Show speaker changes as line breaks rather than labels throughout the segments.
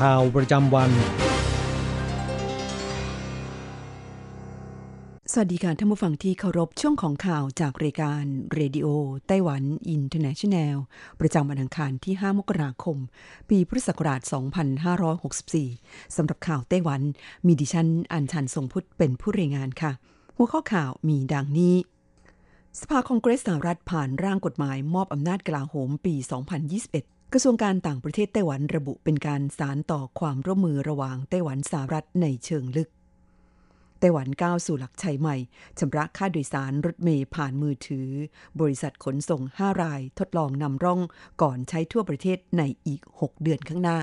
ข่าวประจำวัน
สวัสดีค่ะท่านผู้ฟังที่เคารพช่วงของข่าวจากรายการ Radio Taiwan International ประจำวันอังคารที่ 5 มกราคม ปีพุทธศักราช 2564 สำหรับข่าวไต้หวัน มีดิฉันอัญชันทรงพุทธเป็นผู้รายงานค่ะ หัวข้อข่าวมีดังนี้สภาคองเกรสสหรัฐผ่านร่างกฎหมายมอบอำนาจกลาโหมปี 2021 กระทรวงการต่างประเทศไต้หวันระบุเป็นการสารต่อความร่วมมือระหว่างไต้หวันสหรัฐในเชิงลึก ไต้หวันก้าวสู่หลักชัยใหม่ชำระค่าโดยสารรถเมย์ผ่านมือถือ บริษัทขนส่ง 5 รายทดลองนำร่องก่อนใช้ทั่วประเทศในอีก 6 เดือนข้างหน้า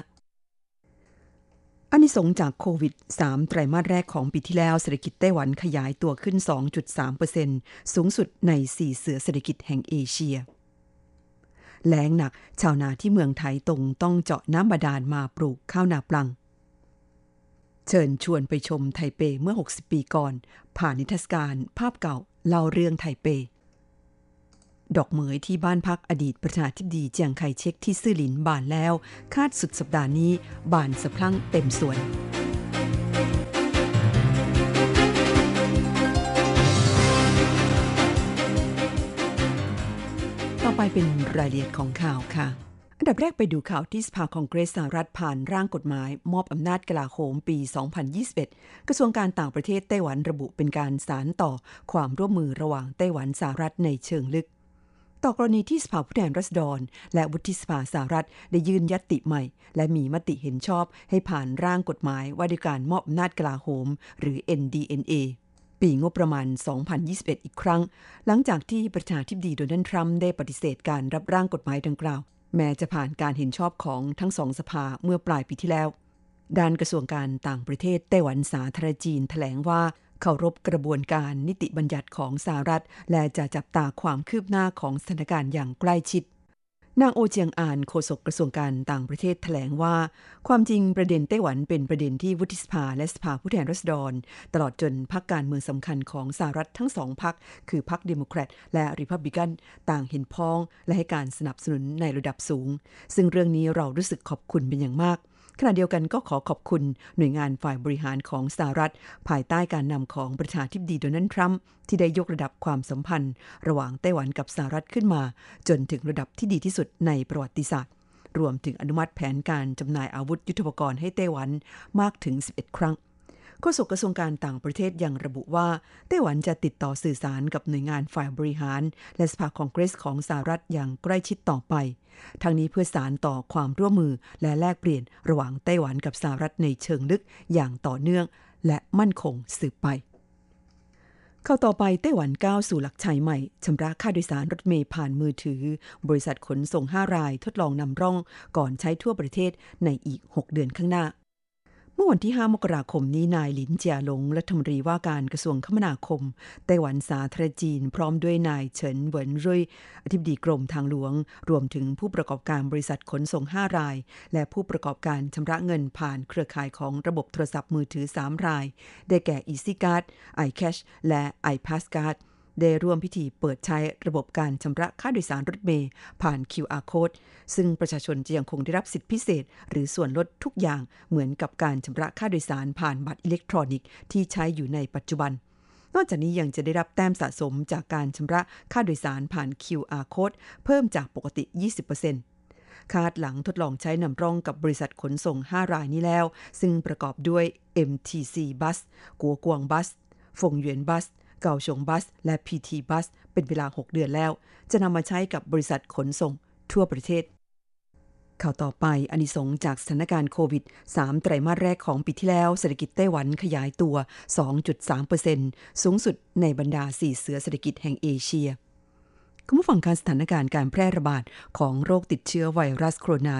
อานิสงส์จากโควิด 3 ไตรมาสแรกของปีที่แล้วเศรษฐกิจไต้หวันขยายตัวขึ้น 2.3%สูงสุดใน 4 เสือเศรษฐกิจแห่งเอเชีย แล้งหนัก ชาวนาที่เมืองไทยตรงต้องเจาะน้ำบาดาลมาปลูกข้าวนาปลัง เชิญชวนไปชมไทเปเมื่อ 60 ปีก่อน ผ่านนิทรรศการภาพเก่าเล่าเรื่องไทเป ดอกเหมยที่บ้านพักอดีตประธานาธิบดีเจียงไคเช็กที่ซื่อหลินบานแล้ว คาดสุดสัปดาห์นี้ บานสะพรั่งเต็มสวน ไปเป็นรายละเอียดของข่าวค่ะ อันดับแรกไปดูข่าวที่สภาคองเกรสสหรัฐผ่านร่างกฎหมาย มอบอำนาจกลาโหมปี 2021 กระทรวงการต่างประเทศไต้หวันระบุเป็นการสารต่อความร่วมมือระหว่างไต้หวันสหรัฐในเชิงลึกต่อกรณีที่สภาผู้แทนราษฎร และวุฒิสภาสหรัฐได้ยื่นยติใหม่ และมีมติเห็นชอบให้ผ่านร่างกฎหมายว่าด้วยการมอบอำนาจกลาโหม หรือ NDNA ปีงบประมาณ 2021 อีกครั้ง หลังจากที่ประธานาธิบดีโดนัลด์ทรัมป์ได้ปฏิเสธการรับร่างกฎหมายดังกล่าว แม้จะผ่านการเห็นชอบของทั้งสองสภาเมื่อปลายปีที่แล้ว ด้านกระทรวงการต่างประเทศไต้หวันสาธารณจีนแถลงว่าเคารพกระบวนการนิติบัญญัติของสหรัฐ และจะจับตาความคืบหน้าของสถานการณ์อย่างใกล้ชิด นางโอเจียงอานโฆษกกระทรวงการต่างประเทศแถลงว่า ความจริงประเด็นไต้หวันเป็นประเด็นที่วุฒิสภาและสภาผู้แทนราษฎร ตลอดจนพรรคการเมืองสำคัญของสหรัฐทั้งสองพรรคคือพรรคเดโมแครตและริพับลิกันต่างเห็นพ้อง และให้การสนับสนุนในระดับสูง ซึ่งเรื่องนี้เรารู้สึกขอบคุณเป็นอย่างมาก ขณะเดียวกันก็ขอขอบคุณหน่วยงานฝ่ายบริหารของสหรัฐ ภายใต้การนำของประธานาธิบดีโดนัลด์ทรัมป์ที่ได้ยกระดับความสัมพันธ์ ระหว่างไต้หวันกับสหรัฐขึ้นมา จนถึงระดับที่ดีที่สุดในประวัติศาสตร์ รวมถึงอนุมัติแผนการจำหน่ายอาวุธยุทโธปกรณ์ให้ไต้หวันมากถึง 11 ครั้ง โฆษกกระทรวงการต่างประเทศยังระบุว่า ไต้หวันจะติดต่อสื่อสารกับหน่วยงานฝ่ายบริหาร และสภาคองเกรสของสหรัฐอย่างใกล้ชิดต่อไป ทั้งนี้เพื่อสารต่อความร่วมมือและแลกเปลี่ยนระหว่างไต้หวันกับสหรัฐในเชิงลึกอย่างต่อเนื่อง และมั่นคงสืบไปเข้าต่อไปไต้หวันก้าวสู่หลักชัยใหม่ ชำระค่าโดยสารรถเมล์ผ่านมือถือ บริษัทขนส่ง 5 รายทดลองนำร่องก่อนใช้ทั่วประเทศในอีก 6 เดือนข้างหน้า เมื่อวันที่ 5 มกราคมนี้นายหลินเจียหลงรัฐมนตรีว่าการกระทรวงคมนาคม ไต้หวันสาธารณจีน พร้อมด้วยนายเฉินเหวินรุ่ยอธิบดีกรมทางหลวง รวมถึงผู้ประกอบการบริษัทขนส่ง 5 ราย และผู้ประกอบการชำระเงินผ่านเครือข่ายของระบบโทรศัพท์มือถือ 3 ราย ได้แก่ EasyCard, iCash และ iPassCard ได้ร่วมพิธีเปิดใช้ระบบการชำระค่าโดยสารรถเมล์ผ่าน QR Code ซึ่งประชาชนจะยังคงได้รับสิทธิพิเศษ หรือส่วนลดทุกอย่างเหมือนกับการชำระค่าโดยสารผ่านบัตรอิเล็กทรอนิกส์ที่ใช้อยู่ในปัจจุบัน นอกจากนี้ยังจะได้รับแต้มสะสมจากการชำระค่าโดยสารผ่าน QR Code เพิ่มจากปกติ 20%คาดหลังทดลองใช้นำร่องกับบริษัทขนส่ง 5 รายนี้แล้ว ซึ่งประกอบด้วย MTC Bus กัวกวงบัส ฟงหยวนบัส เกาชงบัส และ PT บัส เป็นเวลา 6 เดือนแล้ว จะนำมาใช้กับบริษัทขนส่งทั่วประเทศ ข่าวต่อไปอนิสงจากสถานการณ์โควิด 3 ไตรมาสแรกของปีที่แล้วเศรษฐกิจไต้หวันขยายตัว 2.3%สูงสุดในบรรดา 4 เสือเศรษฐกิจแห่งเอเชีย คุณผู้ฟังการสถานการณ์การแพร่ระบาดของโรคติดเชื้อไวรัสโคโรนา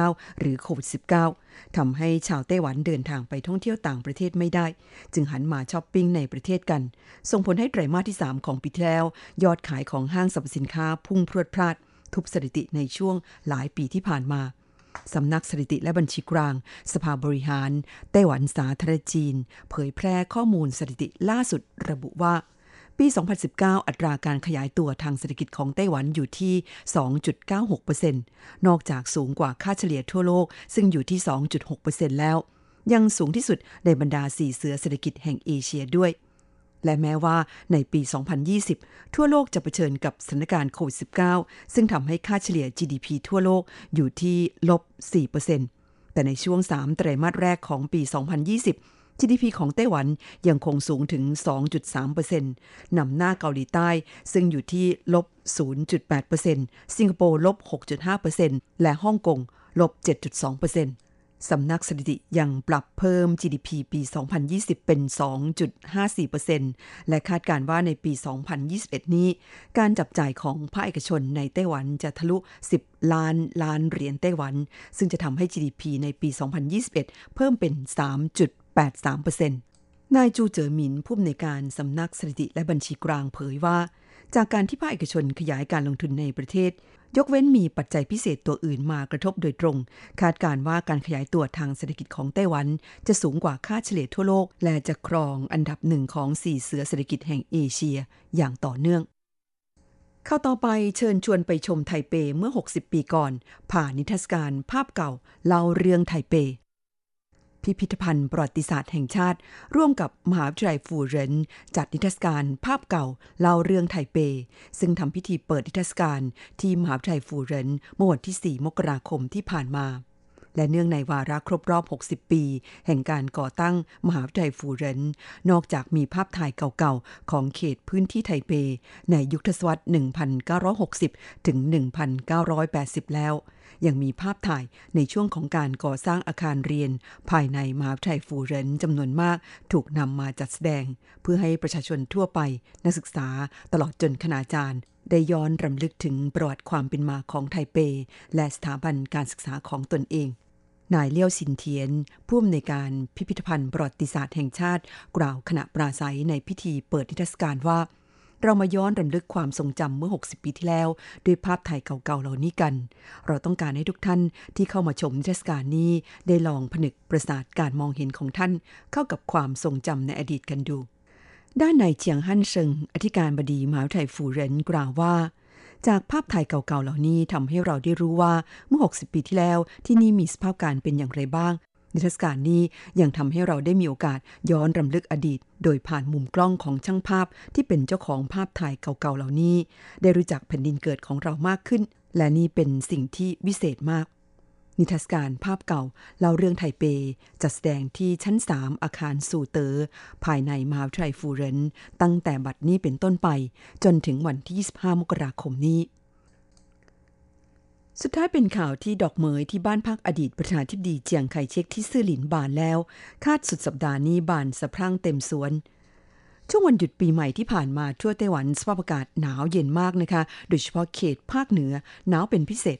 2019 หรือโควิด -19 ทำให้ชาวไต้หวันเดินทางไปท่องเที่ยวต่างประเทศไม่ได้ จึงหันมาช้อปปิ้งในประเทศกัน ส่งผลให้ไตรมาสที่ 3 ของปีที่แล้ว ยอดขายของห้างสรรพสินค้าพุ่งพรวดพลาด ทุบสถิติในช่วงหลายปีที่ผ่านมาสำนักสถิติและบัญชีกลาง สภาบริหาร ไต้หวันสาธารณจีน เผยแพร่ข้อมูลสถิติล่าสุดระบุว่า ปี 2019 อัตราการขยายตัวทางเศรษฐกิจของไต้หวันอยู่ที่ 2.96%นอกจากสูงกว่าค่าเฉลี่ยทั่วโลก ซึ่งอยู่ที่ 2.6%แล้ว ยังสูงที่สุดในบรรดาสี่เสือเศรษฐกิจแห่งเอเชียด้วย และแม้ว่าในปี 2020 ทั่วโลกจะเผชิญกับสถานการณ์โควิด -19 ซึ่งทำให้ค่าเฉลี่ย GDP ทั่วโลกอยู่ที่ลบ 4%แต่ในช่วง 3 ไตรมาสแรกของปี 2020 GDP ของไต้หวันยังคงสูงถึง 2.3%นำหน้าเกาหลีใต้ ซึ่งอยู่ที่ลบ 0.8%สิงคโปร์ลบ 6.5%และฮ่องกงลบ 7.2%สำนักสถิติยังปรับเพิ่ม GDP ปี 2020 เป็น 2.54%และคาดการว่าในปี 2021 นี้ การจับจ่ายของภาคเอกชนในไต้หวันจะทะลุ 10 ล้านล้านเหรียญไต้หวัน ซึ่งจะทำให้ GDP ในปี 2021 เพิ่มเป็น 83%นายจูเจ๋อหมินผู้อำนวยการสำนักสถิติและบัญชีกลางเผยว่า จากการที่ภาคเอกชนขยายการลงทุนในประเทศ ยกเว้นมีปัจจัยพิเศษตัวอื่นมากระทบโดยตรง คาดการว่าการขยายตัวทางเศรษฐกิจของไต้หวัน จะสูงกว่าค่าเฉลี่ยทั่วโลก และจะครองอันดับหนึ่งของสี่เสือเศรษฐกิจแห่งเอเชียอย่างต่อเนื่องเข้าต่อไปเชิญชวนไปชมไทเปเมื่อ 60 ปีก่อน ผ่านนิทรรศการภาพเก่า เล่าเรื่องไทเป พิพิธภัณฑ์ประวัติศาสตร์แห่งชาติ ร่วมกับมหาวิทยาลัยฟูเรน จัดนิทรรศการภาพเก่าเล่าเรื่องไทเป ซึ่งทำพิธีเปิดนิทรรศการที่มหาวิทยาลัยฟูเรนเมื่อวันที่ 4 มกราคมที่ผ่านมา และเนื่องในวาระครบรอบ 60 ปี แห่งการก่อตั้งมหาวิทยาลัยฟูเรน นอกจากมีภาพถ่ายเก่าๆ ของเขตพื้นที่ไทเป ในยุคทศวรรษ 1960 ถึง 1980 แล้ว ยังมีภาพถ่ายในช่วงของการก่อสร้างอาคารเรียน ภายในมหาวิทยาลัยฟูเรนจำนวนมากถูกนำมาจัดแสดง เพื่อให้ประชาชนทั่วไป นักศึกษาตลอดจนคณาจารย์ได้ย้อนรำลึกถึงประวัติความเป็นมาของไทเป และสถาบันการศึกษาของตนเอง นายเลี้ยวสินเทียน ผู้อำนวยการพิพิธภัณฑ์ประวัติศาสตร์แห่งชาติ กล่าวขณะปราศัยในพิธีเปิดนิทรรศการว่า เรามาย้อนรำลึกความทรงจำเมื่อ 60 ปีที่แล้ว ด้วยภาพถ่ายเก่าๆเหล่านี้กัน เราต้องการให้ทุกท่านที่เข้ามาชมนิทรรศการนี้ ได้ลองผนึกประสาทการมองเห็นของท่าน เข้ากับความทรงจำในอดีตกันดู ด้านนายเจียงฮั่นเซิงอธิการบดีมหาวิทยาลัยฟูเรนกล่าวว่า จากภาพถ่ายเก่าๆเหล่านี้ทำให้เราได้รู้ว่าเมื่อ 60 ปีที่แล้วที่นี่มีสภาพการเป็นอย่างไรบ้าง นิทรรศการนี้ยังทำให้เราได้มีโอกาสย้อนรำลึกอดีต โดยผ่านมุมกล้องของช่างภาพที่เป็นเจ้าของภาพถ่ายเก่าๆเหล่านี้ ได้รู้จักแผ่นดินเกิดของเรามากขึ้น และนี่เป็นสิ่งที่วิเศษมาก นิทรรศการภาพเก่าเล่าเรื่องไทเป จัดแสดงที่ชั้น 3 อาคารสูเตอ๋อภายในมหาวิทยาลัยฟูเรนตั้งแต่บัดนี้เป็นต้นไป จนถึงวันที่ 25 มกราคมนี้ สุดท้ายเป็นข่าวที่ดอกเหมยที่บ้านพักอดีตประธานาธิบดีเจียงไคเชกที่ซื่อหลินบานแล้ว คาดสุดสัปดาห์นี้บานสะพรั่งเต็มสวนช่วงวันหยุดปีใหม่ที่ผ่านมาทั่วไต้หวันสภาพอากาศหนาวเย็นมากนะคะ โดยเฉพาะเขตภาคเหนือหนาวเป็นพิเศษ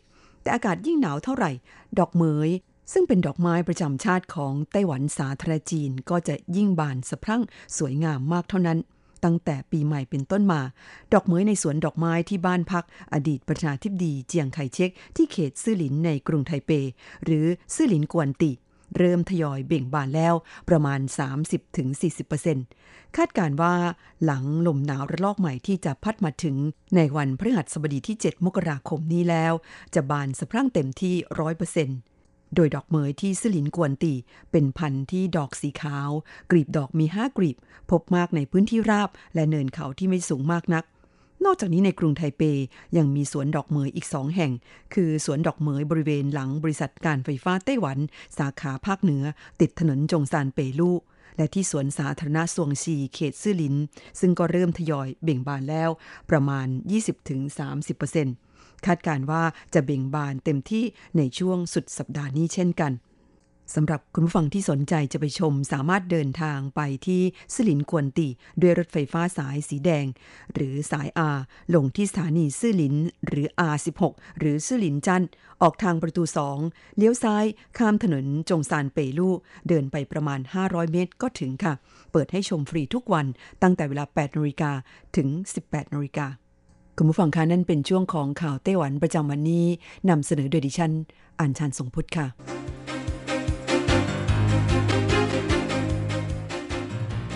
แต่อากาศยิ่งหนาวเท่าไหร่ ดอกเหมย ซึ่งเป็นดอกไม้ประจำชาติของไต้หวันสาธารณจีนก็จะยิ่งบานสะพรั่งสวยงามมากเท่านั้น ตั้งแต่ปีใหม่เป็นต้นมา ดอกเหมยในสวนดอกไม้ที่บ้านพัก อดีตประธานาธิบดีเจียงไคเชกที่เขตซื่อหลินในกรุงไทเป หรือซื่อหลินกวนติ เริ่มทยอยเบ่งบานแล้วประมาณ 30-40%คาดการว่าหลังลมหนาวระลอกใหม่ที่จะพัดมาถึงในวันพฤหัสบดีที่ 7 มกราคมนี้แล้ว จะบานสะพรั่งเต็มที่ 100%โดยดอกเหมยที่ซื่อหลินกวนตี เป็นพันธุ์ที่ดอกสีขาว กลีบดอกมี5กลีบ พบมากในพื้นที่ราบและเนินเขาที่ไม่สูงมากนัก นอกจากนี้ในกรุงไทเปยังมีสวนดอกเหมยอีกสองแห่ง คือสวนดอกเหมยบริเวณหลังบริษัทการไฟฟ้าไต้หวัน สาขาภาคเหนือ ติดถนนจงซานเปลู่และที่สวนสาธารณะสวงชีเขตซื่อลิน ซึ่งก็เริ่มทยอยเบ่งบานแล้วประมาณ 20-30%คาดการว่าจะเบ่งบานเต็มที่ในช่วงสุดสัปดาห์นี้เช่นกัน สำหรับคุณผู้ฟังที่สนใจจะไปชม สามารถเดินทางไปที่สลินกวนตีด้วยรถไฟฟ้าสายสีแดง หรือสายอาลงที่สถานีซื่อหลิน หรือ R16 หรือซื่อหลินจันออกทางประตู 2 เลี้ยวซ้ายข้ามถนนจงซานเปลู่เดินไปประมาณ 500 เมตรก็ถึงค่ะ เปิดให้ชมฟรีทุกวันตั้งแต่เวลา8นาฬิกาถึง 18นาฬิกาคุณผู้ฟังคะนั่นเป็นช่วงของข่าวไต้หวันประจำวันนี้นำเสนอโดยดิฉันอัญชันทรงพุทธค่ะ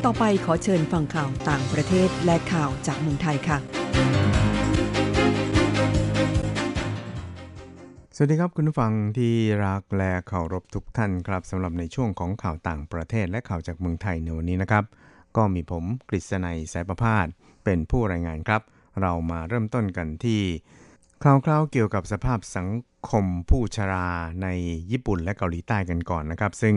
ต่อไปขอเชิญฟังข่าวต่างประเทศและข่าวจากเมืองไทยค่ะ
สวัสดีครับคุณผู้ฟังที่รักและเคารพทุกท่านครับสำหรับในช่วงของข่าวต่างประเทศและข่าวจากเมืองไทยในวันนี้นะครับ ก็มีผมกฤษณัยสายประพาสเป็นผู้รายงานครับ เรามาเริ่มต้นกันที่คราวๆเกี่ยวกับสภาพสัง คมผู้ชราในญี่ปุ่นและเกาหลีใต้กันก่อนนะครับ ซึ่ง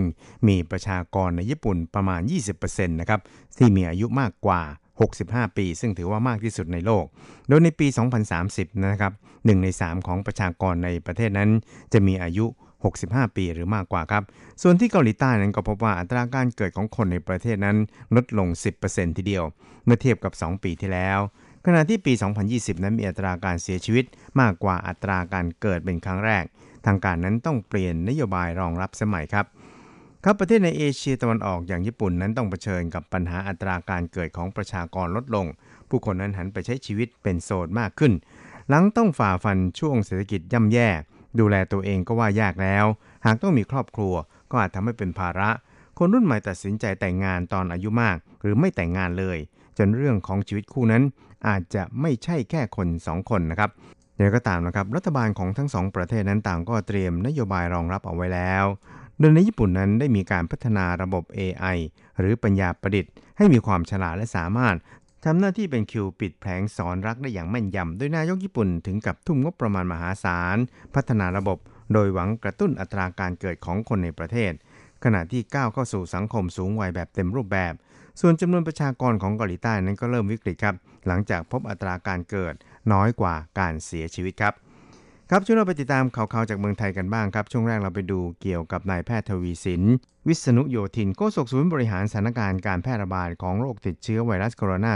มีประชากรในญี่ปุ่นประมาณ 20%นะครับที่มีอายุมากกว่า 65 ปี ซึ่งถือว่ามากที่สุดในโลก โดยในปี 2030 นะครับ1ใน 3 ของประชากรในประเทศนั้น จะมีอายุ 65 ปีหรือมากกว่าครับ ส่วนที่เกาหลีใต้นั้นก็พบว่าอัตราการเกิดของคนในประเทศนั้นลดลง 10%ทีเดียว เมื่อเทียบกับ 2 ปีที่แล้ว ขณะที่ปี 2020 นั้นมีอัตราการเสียชีวิตมากกว่าอัตราการเกิดเป็นครั้งแรก ทางการนั้นต้องเปลี่ยนนโยบายรองรับสมัยครับ ครับประเทศในเอเชียตะวันออกอย่างญี่ปุ่นนั้นต้องเผชิญกับปัญหาอัตราการเกิดของประชากรลดลง ผู้คนนั้นหันไปใช้ชีวิตเป็นโสดมากขึ้น หลังต้องฝ่าฟันช่วงเศรษฐกิจย่ำแย่ ดูแลตัวเองก็ว่ายากแล้ว หากต้องมีครอบครัวก็อาจทำให้เป็นภาระ คนรุ่นใหม่ตัดสินใจแต่งงานตอนอายุมาก หรือไม่แต่งงานเลย จนเรื่องของชีวิตคู่นั้น อาจจะไม่ใช่แค่คน 2 คนนะครับเดี๋ยวก็ตามนะครับรัฐบาลของทั้งสองประเทศนั้นต่างก็เตรียมนโยบายรองรับเอาไว้แล้วโดยในญี่ปุ่นนั้นได้มีการพัฒนาระบบ AI หรือปัญญาประดิษฐ์ ให้มีความฉลาดและสามารถทำหน้าที่เป็นคิวปิดแผงสอนรักได้อย่างแม่นยำ โดยนายกญี่ปุ่นถึงกับทุ่มงบประมาณมหาศาล พัฒนาระบบ โดยหวังกระตุ้นอัตราการเกิดของคนในประเทศ ขณะที่ก้าวเข้าสู่สังคมสูงวัยแบบเต็มรูปแบบ ส่วนจำนวนประชากรของเกาหลีใต้นั้นก็เริ่มวิกฤตครับ หลังจากพบอัตราการเกิดน้อยกว่าการเสียชีวิตครับ ครับช่วงเราไปติดตามข่าวๆจากเมืองไทยกันบ้างครับ ช่วงแรกเราไปดูเกี่ยวกับนายแพทย์ทวีสิน วิษณุโยธินโฆษกศูนย์บริหารสถานการณ์การแพร่ระบาดของโรคติดเชื้อไวรัสโคโรนา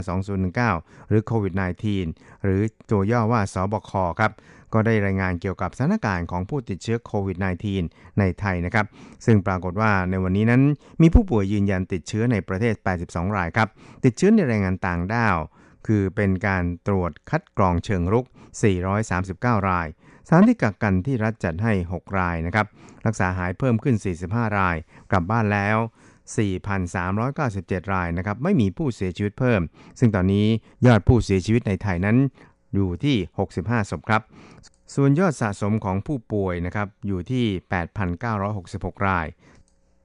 2019 หรือโควิด -19 หรือตัวย่อว่าสบคครับ ก็ได้รายงานเกี่ยวกับสถานการณ์ของผู้ติดเชื้อโควิด -19 ในไทยนะครับ ซึ่งปรากฏว่าในวันนี้นั้นมีผู้ป่วยยืนยันติดเชื้อในประเทศ 82 รายครับ ติดเชื้อในแรงงานต่างด้าว คือเป็นการตรวจคัดกรองเชิงรุก 439 รายสถานที่กักกันที่รัฐจัดให้ 6 รายนะครับ รักษาหายเพิ่มขึ้น 45 ราย กลับบ้านแล้ว 4,397 รายนะครับ ไม่มีผู้เสียชีวิตเพิ่ม ซึ่งตอนนี้ยอดผู้เสียชีวิตในไทยนั้น อยู่ที่ 65 ศพครับ ส่วนยอดสะสมของผู้ป่วยนะครับอยู่ที่ 8,966 ราย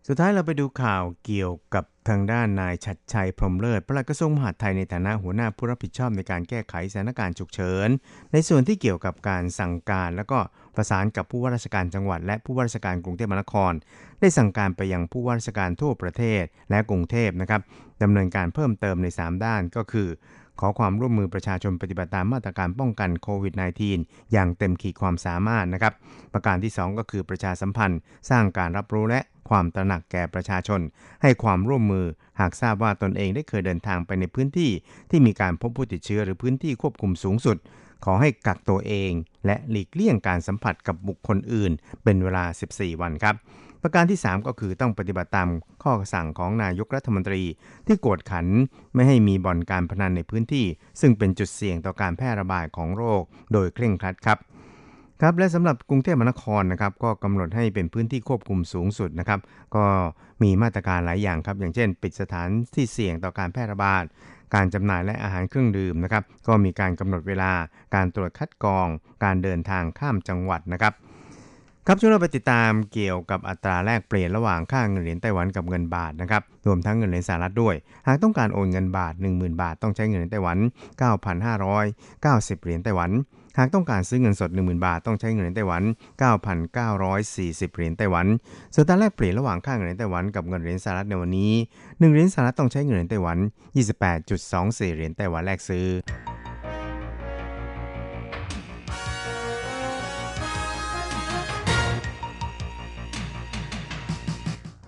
สุดท้ายเราไปดูข่าวเกี่ยวกับทางด้านนายชัดชัยพรมเลิศปลัดกระทรวงมหาดไทยในฐานะหัวหน้าผู้รับผิดชอบในการแก้ไขสถานการณ์ฉุกเฉิน ในส่วนที่เกี่ยวกับการสั่งการ และก็ประสานกับผู้ว่าราชการจังหวัด และผู้ว่าราชการกรุงเทพมหานคร ได้สั่งการไปยังผู้ว่าราชการทั่วประเทศและกรุงเทพนะครับดำเนินการเพิ่มเติมใน 3 ด้านก็คือ ขอความร่วมมือประชาชนปฏิบัติตามมาตรการป้องกันโควิด -19 อย่างเต็มขีดความสามารถนะครับ ประการที่ 2 ก็คือประชาสัมพันธ์ สร้างการรับรู้และความตระหนักแก่ประชาชน ให้ความร่วมมือหากทราบว่าตนเองได้เคยเดินทางไปในพื้นที่ ที่มีการพบผู้ติดเชื้อหรือพื้นที่ควบคุมสูงสุด ขอให้กักตัวเอง และหลีกเลี่ยงการสัมผัสกับบุคคลอื่น เป็นเวลา 14 วันครับ ประการที่ 3 ก็คือต้องปฏิบัติตามข้อสั่งของนายกรัฐมนตรี ที่กวดขันไม่ให้มีบ่อนการพนันในพื้นที่ ซึ่งเป็นจุดเสี่ยงต่อการแพร่ระบาดของโรค โดยเคร่งครัดครับครับและสำหรับกรุงเทพมหานครนะครับก็กำหนดให้เป็นพื้นที่ควบคุมสูงสุดนะครับ ก็มีมาตรการหลายอย่างครับ อย่างเช่น ปิดสถานที่เสี่ยงต่อการแพร่ระบาด การจำหน่ายและอาหารเครื่องดื่มนะครับ ก็มีการกำหนดเวลาการตรวจคัดกรอง การเดินทางข้ามจังหวัดนะครับ ครับช่วงเราไปติดตามเกี่ยวกับอัตราแลกเปลี่ยนระหว่างค่าเงินเหรียญไต้หวันกับเงินบาทนะครับรวมทั้งเงินเหรียญสหรัฐด้วย หากต้องการโอนเงินบาท 10,000 บาท ต้องใช้เงินเหรียญไต้หวัน 9,590 เหรียญไต้หวัน หากต้องการซื้อเงินสด 10,000 บาท ต้องใช้เงินเหรียญไต้หวัน 9,940 เหรียญไต้หวันส่วนอัตราแลกเปลี่ยนระหว่างค่าเงินเหรียญไต้หวันกับเงินเหรียญสหรัฐในวันนี้1เหรียญสหรัฐต้องใช้เงินเหรียญไต้หวัน 28.24 เหรียญไต้หวันแลกซื้อ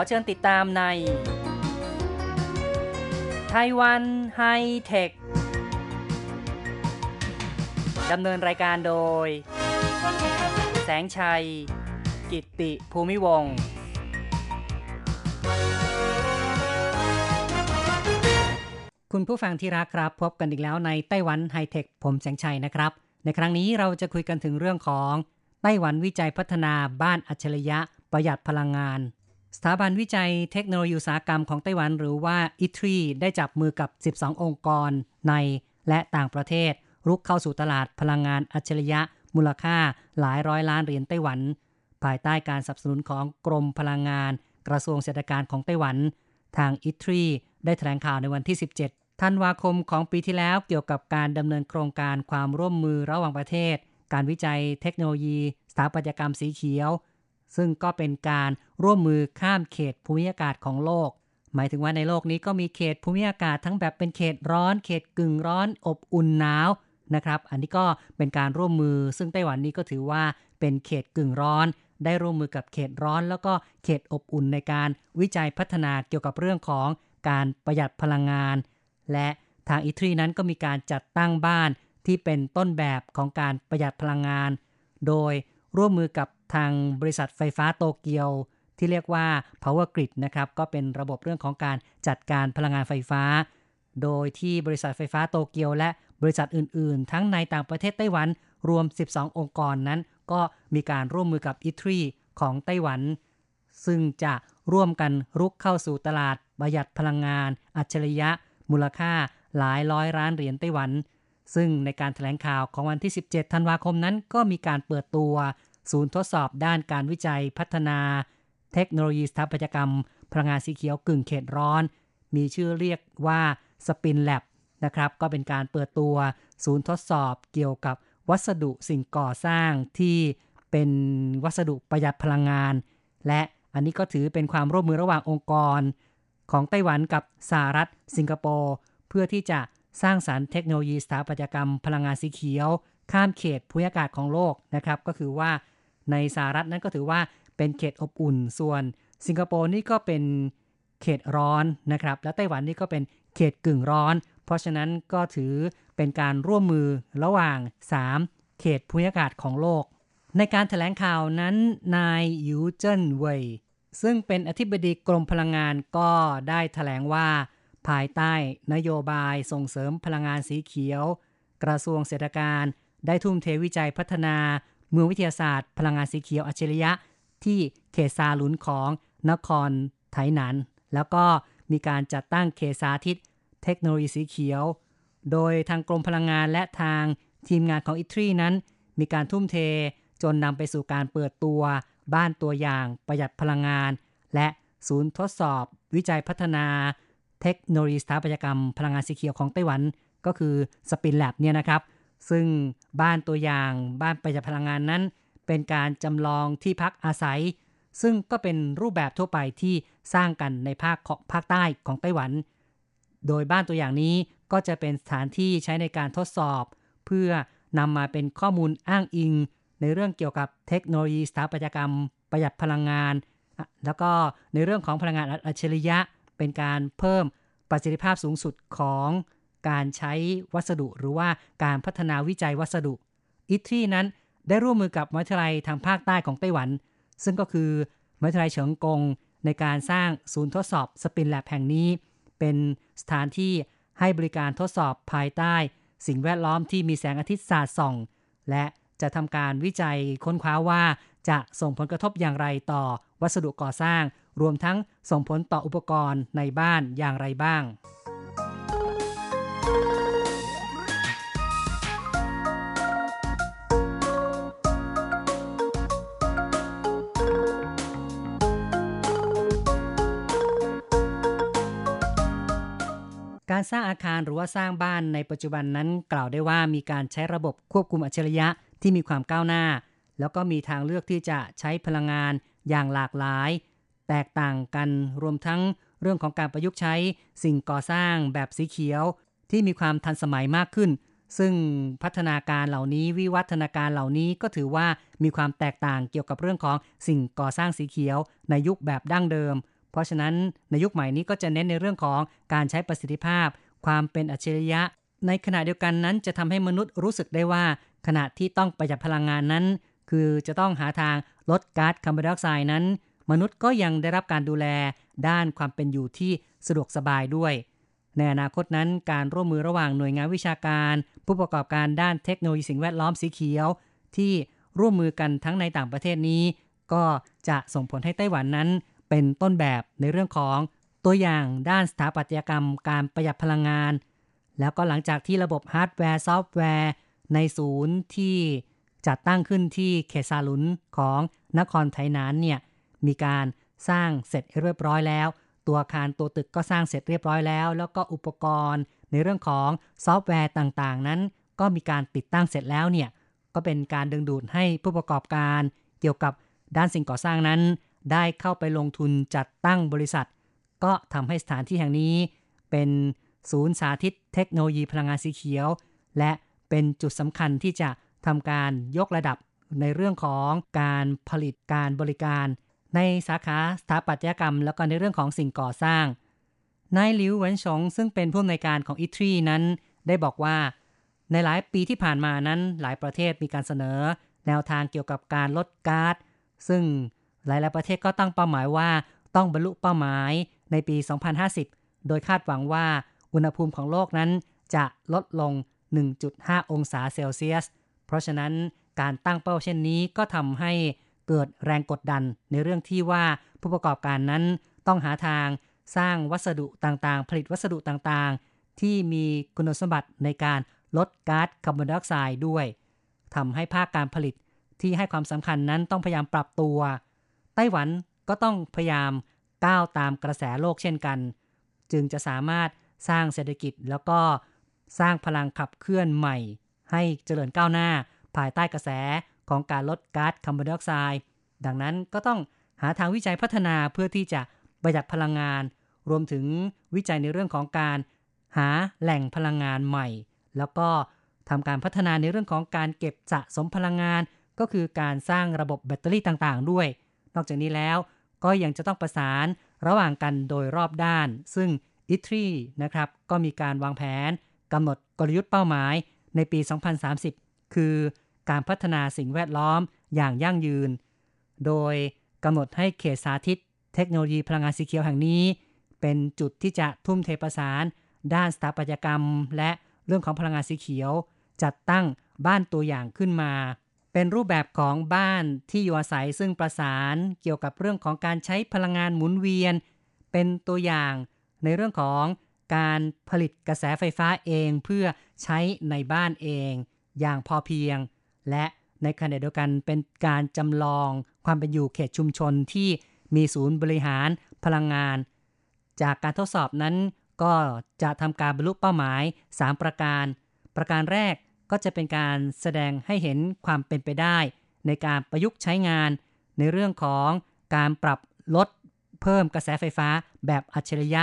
อเชิญติดตามในไต้หวันไฮเทค ดำเนินรายการโดย แสงชัย กิตติภูมิวงศ์คุณผู้ฟังที่รักครับ พบกันอีกแล้วในไต้หวันไฮเทค ผมแสงชัยนะครับ ในครั้งนี้เราจะคุยกันถึงเรื่องของ ไต้หวันวิจัยพัฒนาบ้านอัจฉริยะ ประหยัดพลังงาน สถาบันวิจัยเทคโนโลยีอุตสาหกรรมของไต้หวันหรือว่า ITRI ได้จับมือกับ 12 องค์กรในและต่างประเทศ รุกเข้าสู่ตลาดพลังงานอัจฉริยะ มูลค่าหลายร้อยล้านเหรียญไต้หวัน ภายใต้การสนับสนุนของกรมพลังงาน กระทรวงเศรษฐการของไต้หวัน ทาง ITRI ได้แถลงข่าวในวันที่ 17 ธันวาคมของปีที่แล้วเกี่ยวกับการดำเนินโครงการความร่วมมือระหว่างประเทศ การวิจัยเทคโนโลยี สถาปัตยกรรมสีเขียว ซึ่งก็เป็นการ ร่วมมือข้ามเขตภูมิอากาศของโลก หมายถึงว่าในโลกนี้ก็มีเขตภูมิอากาศทั้งแบบเป็นเขตร้อน เขตกึ่งร้อน อบอุ่นหนาวนะครับ อันนี้ก็เป็นการร่วมมือ ซึ่งไต้หวันนี้ก็ถือว่าเป็นเขตกึ่งร้อน ได้ร่วมมือกับเขตร้อน แล้วก็เขตอบอุ่นในการวิจัยพัฒนาเกี่ยวกับเรื่องของการประหยัดพลังงาน และทางอิทรีนั้นก็มีการจัดตั้งบ้านที่เป็นต้นแบบของการประหยัดพลังงาน โดยร่วมมือกับทางบริษัทไฟฟ้าโตเกียว ที่เรียกว่า Power Grid นะครับก็เป็นระบบเรื่องของการจัดการพลังงานไฟฟ้า โดยที่บริษัทไฟฟ้าโตเกียว และบริษัทอื่น ๆ ทั้งในต่างประเทศไต้หวันรวม 12 องค์กรนั้น ก็มีการร่วมมือกับอิทรีของไต้หวัน ซึ่งจะร่วมกันรุกเข้าสู่ตลาดประหยัดพลังงาน อัจฉริยะ มูลค่าหลายร้อยล้านเหรียญไต้หวัน ซึ่งในการถแถลงข่าวของวันที่ 17 ธันวาคมนั้น ก็มีการเปิดตัว ศูนย์ทดสอบด้านการวิจัยพัฒนา เทคโนโลยีสถาปัตยกรรม พลังงานสีเขียวกึ่งเขตร้อน มีชื่อเรียกว่า Spin Lab นะครับก็เป็นการเปิดตัวศูนย์ทดสอบเกี่ยวกับวัสดุสิ่งก่อสร้างที่เป็นวัสดุประหยัดพลังงาน และอันนี้ก็ถือเป็นความร่วมมือระหว่างองค์กร ของไต้หวันกับสหรัฐ สิงคโปร์เพื่อที่จะสร้างสารรค์เทคโนโลยีสถาปัตยกรรมพลังงานสีเขียว ข้ามเขตภูมิอากาศของโลกนะครับ ก็คือว่าในสหรัฐนั้นก็ถือว่า เป็นเขตอบอุ่น ส่วนสิงคโปร์นี่ก็เป็นเขตร้อนนะครับ และไต้หวันนี่ก็เป็นเขตกึ่งร้อน เพราะฉะนั้นก็ถือเป็นการร่วมมือระหว่าง 3 เขตภูมิอากาศของโลก ในการถแถลงข่าวนั้นนายยูเจิ้นเว่ยซึ่งเป็นอธิบดีกรมพลังงานก็ได้ถแถลงว่า ภายใต้นโยบายส่งเสริมพลังงานสีเขียว กระทรวงเศรษฐการ ได้ทุ่มเทวิจัยพัฒนา เมืองวิทยาศาสตร์ พลังงานสีเขียวอัจฉริยะ ที่เขตซาหลุนของนครไถหนัน แล้วก็มีการจัดตั้งเขตสาธิตเทคโนโลยีสีเขียว โดยทางกรมพลังงานและทางทีมงานของอิตรีนั้น มีการทุ่มเทจนนำไปสู่การเปิดตัวบ้านตัวอย่างประหยัดพลังงาน และศูนย์ทดสอบวิจัยพัฒนา เทคโนโลยีสถาปัตยกรรมพลังงานสีเขียวของไต้หวัน ก็คือสปินแลบเนี่ยนะครับ ซึ่งบ้านตัวอย่างบ้านประหยัดพลังงานนั้น เป็นการจำลองที่พักอาศัย ซึ่งก็เป็นรูปแบบทั่วไปที่สร้างกันในภาคภาคใต้ของไต้หวัน โดยบ้านตัวอย่างนี้ก็จะเป็นสถานที่ใช้ในการทดสอบ เพื่อนำมาเป็นข้อมูลอ้างอิง ในเรื่องเกี่ยวกับเทคโนโลยีสถาปัตยกรรม ประหยัดพลังงาน แล้วก็ในเรื่องของพลังงานอัจฉริยะ เป็นการเพิ่มประสิทธิภาพสูงสุดของการใช้วัสดุหรือว่าการพัฒนาวิจัยวัสดุ อิทรีนั้น ได้ร่วมมือกับมหาวิทยาลัยทางภาคใต้ของไต้หวัน ซึ่งก็คือมหาวิทยาลัยเฉิงกง ในการสร้างศูนย์ทดสอบสปินแลบแห่งนี้ เป็นสถานที่ให้บริการทดสอบภายใต้ สิ่งแวดล้อมที่มีแสงอาทิตย์สาดส่อง และจะทำการวิจัยค้นคว้าว่าจะส่งผลกระทบอย่างไรต่อวัสดุก่อสร้าง รวมทั้งส่งผลต่ออุปกรณ์ในบ้านอย่างไรบ้าง การสร้างอาคารหรือว่าสร้างบ้านในปัจจุบันนั้นกล่าวได้ว่ามีการใช้ระบบควบคุมอัจฉริยะที่มีความก้าวหน้า แล้วก็มีทางเลือกที่จะใช้พลังงานอย่างหลากหลาย แตกต่างกันรวมทั้งเรื่องของการประยุกต์ใช้สิ่งก่อสร้างแบบสีเขียว ที่มีความทันสมัยมากขึ้น ซึ่งพัฒนาการเหล่านี้วิวัฒนาการเหล่านี้ก็ถือว่ามีความแตกต่างเกี่ยวกับเรื่องของสิ่งก่อสร้างสีเขียวในยุคแบบดั้งเดิม เพราะฉะนั้นในยุคใหม่นี้ก็จะเน้นในเรื่องของการใช้ประสิทธิภาพ ความเป็นอัจฉริยะ ในขณะเดียวกันนั้นจะทำให้มนุษย์รู้สึกได้ว่า ขณะที่ต้องประหยัดพลังงานนั้น คือจะต้องหาทางลดก๊าซคาร์บอนไดออกไซด์นั้น มนุษย์ก็ยังได้รับการดูแล ด้านความเป็นอยู่ที่สะดวกสบายด้วย ในอนาคตนั้นการร่วมมือระหว่างหน่วยงานวิชาการ ผู้ประกอบการด้านเทคโนโลยีสิ่งแวดล้อมสีเขียว ที่ร่วมมือกันทั้งในต่างประเทศนี้ ก็จะส่งผลให้ไต้หวันนั้น เป็นต้นแบบในเรื่องของตัวอย่างด้านสถาปัตยกรรมการประหยัดพลังงาน แล้วก็หลังจากที่ระบบฮาร์ดแวร์ซอฟต์แวร์ ในศูนย์ที่จัดตั้งขึ้นที่เขตซาลุนของนครไทนานเนี่ยมีการสร้างเสร็จเรียบร้อยแล้ว ตัวอาคารตัวตึกก็สร้างเสร็จเรียบร้อยแล้ว แล้วก็อุปกรณ์ในเรื่องของซอฟต์แวร์ต่างๆ นั้น ก็มีการติดตั้งเสร็จแล้วเนี่ยก็เป็นการดึงดูดให้ผู้ประกอบการเกี่ยวกับด้านสิ่งก่อสร้างนั้น ได้เข้าไปลงทุนจัดตั้งบริษัท ก็ทำให้สถานที่แห่งนี้ เป็นศูนย์สาธิตเทคโนโลยีพลังงานสีเขียว และเป็นจุดสำคัญที่จะทำการยกระดับในเรื่องของการผลิตการบริการ ในสาขาสถาปัตยกรรม แล้วก็ในเรื่องของสิ่งก่อสร้างนายหลิวเหวินชงซึ่งเป็นผู้อำนวยการของอิตรีนั้น ได้บอกว่า ในหลายปีที่ผ่านมานั้นหลายประเทศมีการเสนอ แนวทางเกี่ยวกับการลดก๊าซซึ่ง หลายๆประเทศก็ตั้งเป้าหมายว่าต้องบรรลุเป้าหมายในปี 2050 โดยคาดหวังว่าอุณหภูมิของโลกนั้นจะลดลง 1.5 องศาเซลเซียส เพราะฉะนั้นการตั้งเป้าเช่นนี้ก็ทำให้เกิดแรงกดดันในเรื่องที่ว่าผู้ประกอบการนั้นต้องหาทางสร้างวัสดุต่างๆ ผลิตวัสดุต่างๆ ที่มีคุณสมบัติในการลดก๊าซคาร์บอนไดออกไซด์ด้วยทำให้ภาคการผลิตที่ให้ความสำคัญนั้นต้องพยายามปรับตัว ต้หวันก็ต้องพยายามก้าวตามกระแสโลกเช่นกัน จึงจะสามารถสร้างเศรษฐกิจแล้วก็สร้างพลังขับเคลื่อนใหม่ ให้เจริญก้าวหน้า ภายใต้กระแสของการลดก๊าซคาร์บอนไดออกไซด์ดังนั้นก็ต้องหาทางวิจัยพัฒนาเพื่อที่จะประหยัดพลังงาน รวมถึงวิจัยในเรื่องของการหาแหล่งพลังงานใหม่ แล้วก็ทำการพัฒนาในเรื่องของการเก็บสะสมพลังงาน ก็คือการสร้างระบบแบตเตอรี่ต่างๆ ด้วย นอกจากนี้แล้วก็ยังจะต้องประสานระหว่างกันโดยรอบด้าน ซึ่งอิตรีนะครับก็มีการวางแผนกำหนดกลยุทธ์เป้าหมายในปี 2030 คือการพัฒนาสิ่งแวดล้อมอย่างยั่งยืน โดยกำหนดให้เขตสาธิต เทคโนโลยีพลังงานสีเขียวแห่งนี้ เป็นจุดที่จะทุ่มเทประสาน ด้านสถาปัตยกรรม และเรื่องของพลังงานสีเขียว จัดตั้งบ้านตัวอย่างขึ้นมา เป็นรูปแบบของบ้านที่อยู่อาศัยซึ่งประสานเกี่ยวกับเรื่องของการใช้พลังงานหมุนเวียน เป็นตัวอย่างในเรื่องของการผลิตกระแสไฟฟ้าเองเพื่อใช้ในบ้านเอง อย่างพอเพียง และในขณะเดียวกันเป็นการจำลองความเป็นอยู่เขตชุมชนที่มีศูนย์บริหารพลังงาน จากการทดสอบนั้นก็จะทำการบรรลุเป้าหมาย 3 ประการ ประการแรก ก็จะเป็นการแสดงให้เห็นความเป็นไปได้ ในการประยุกต์ใช้งาน ในเรื่องของการปรับลดเพิ่มกระแสไฟฟ้าแบบอัจฉริยะ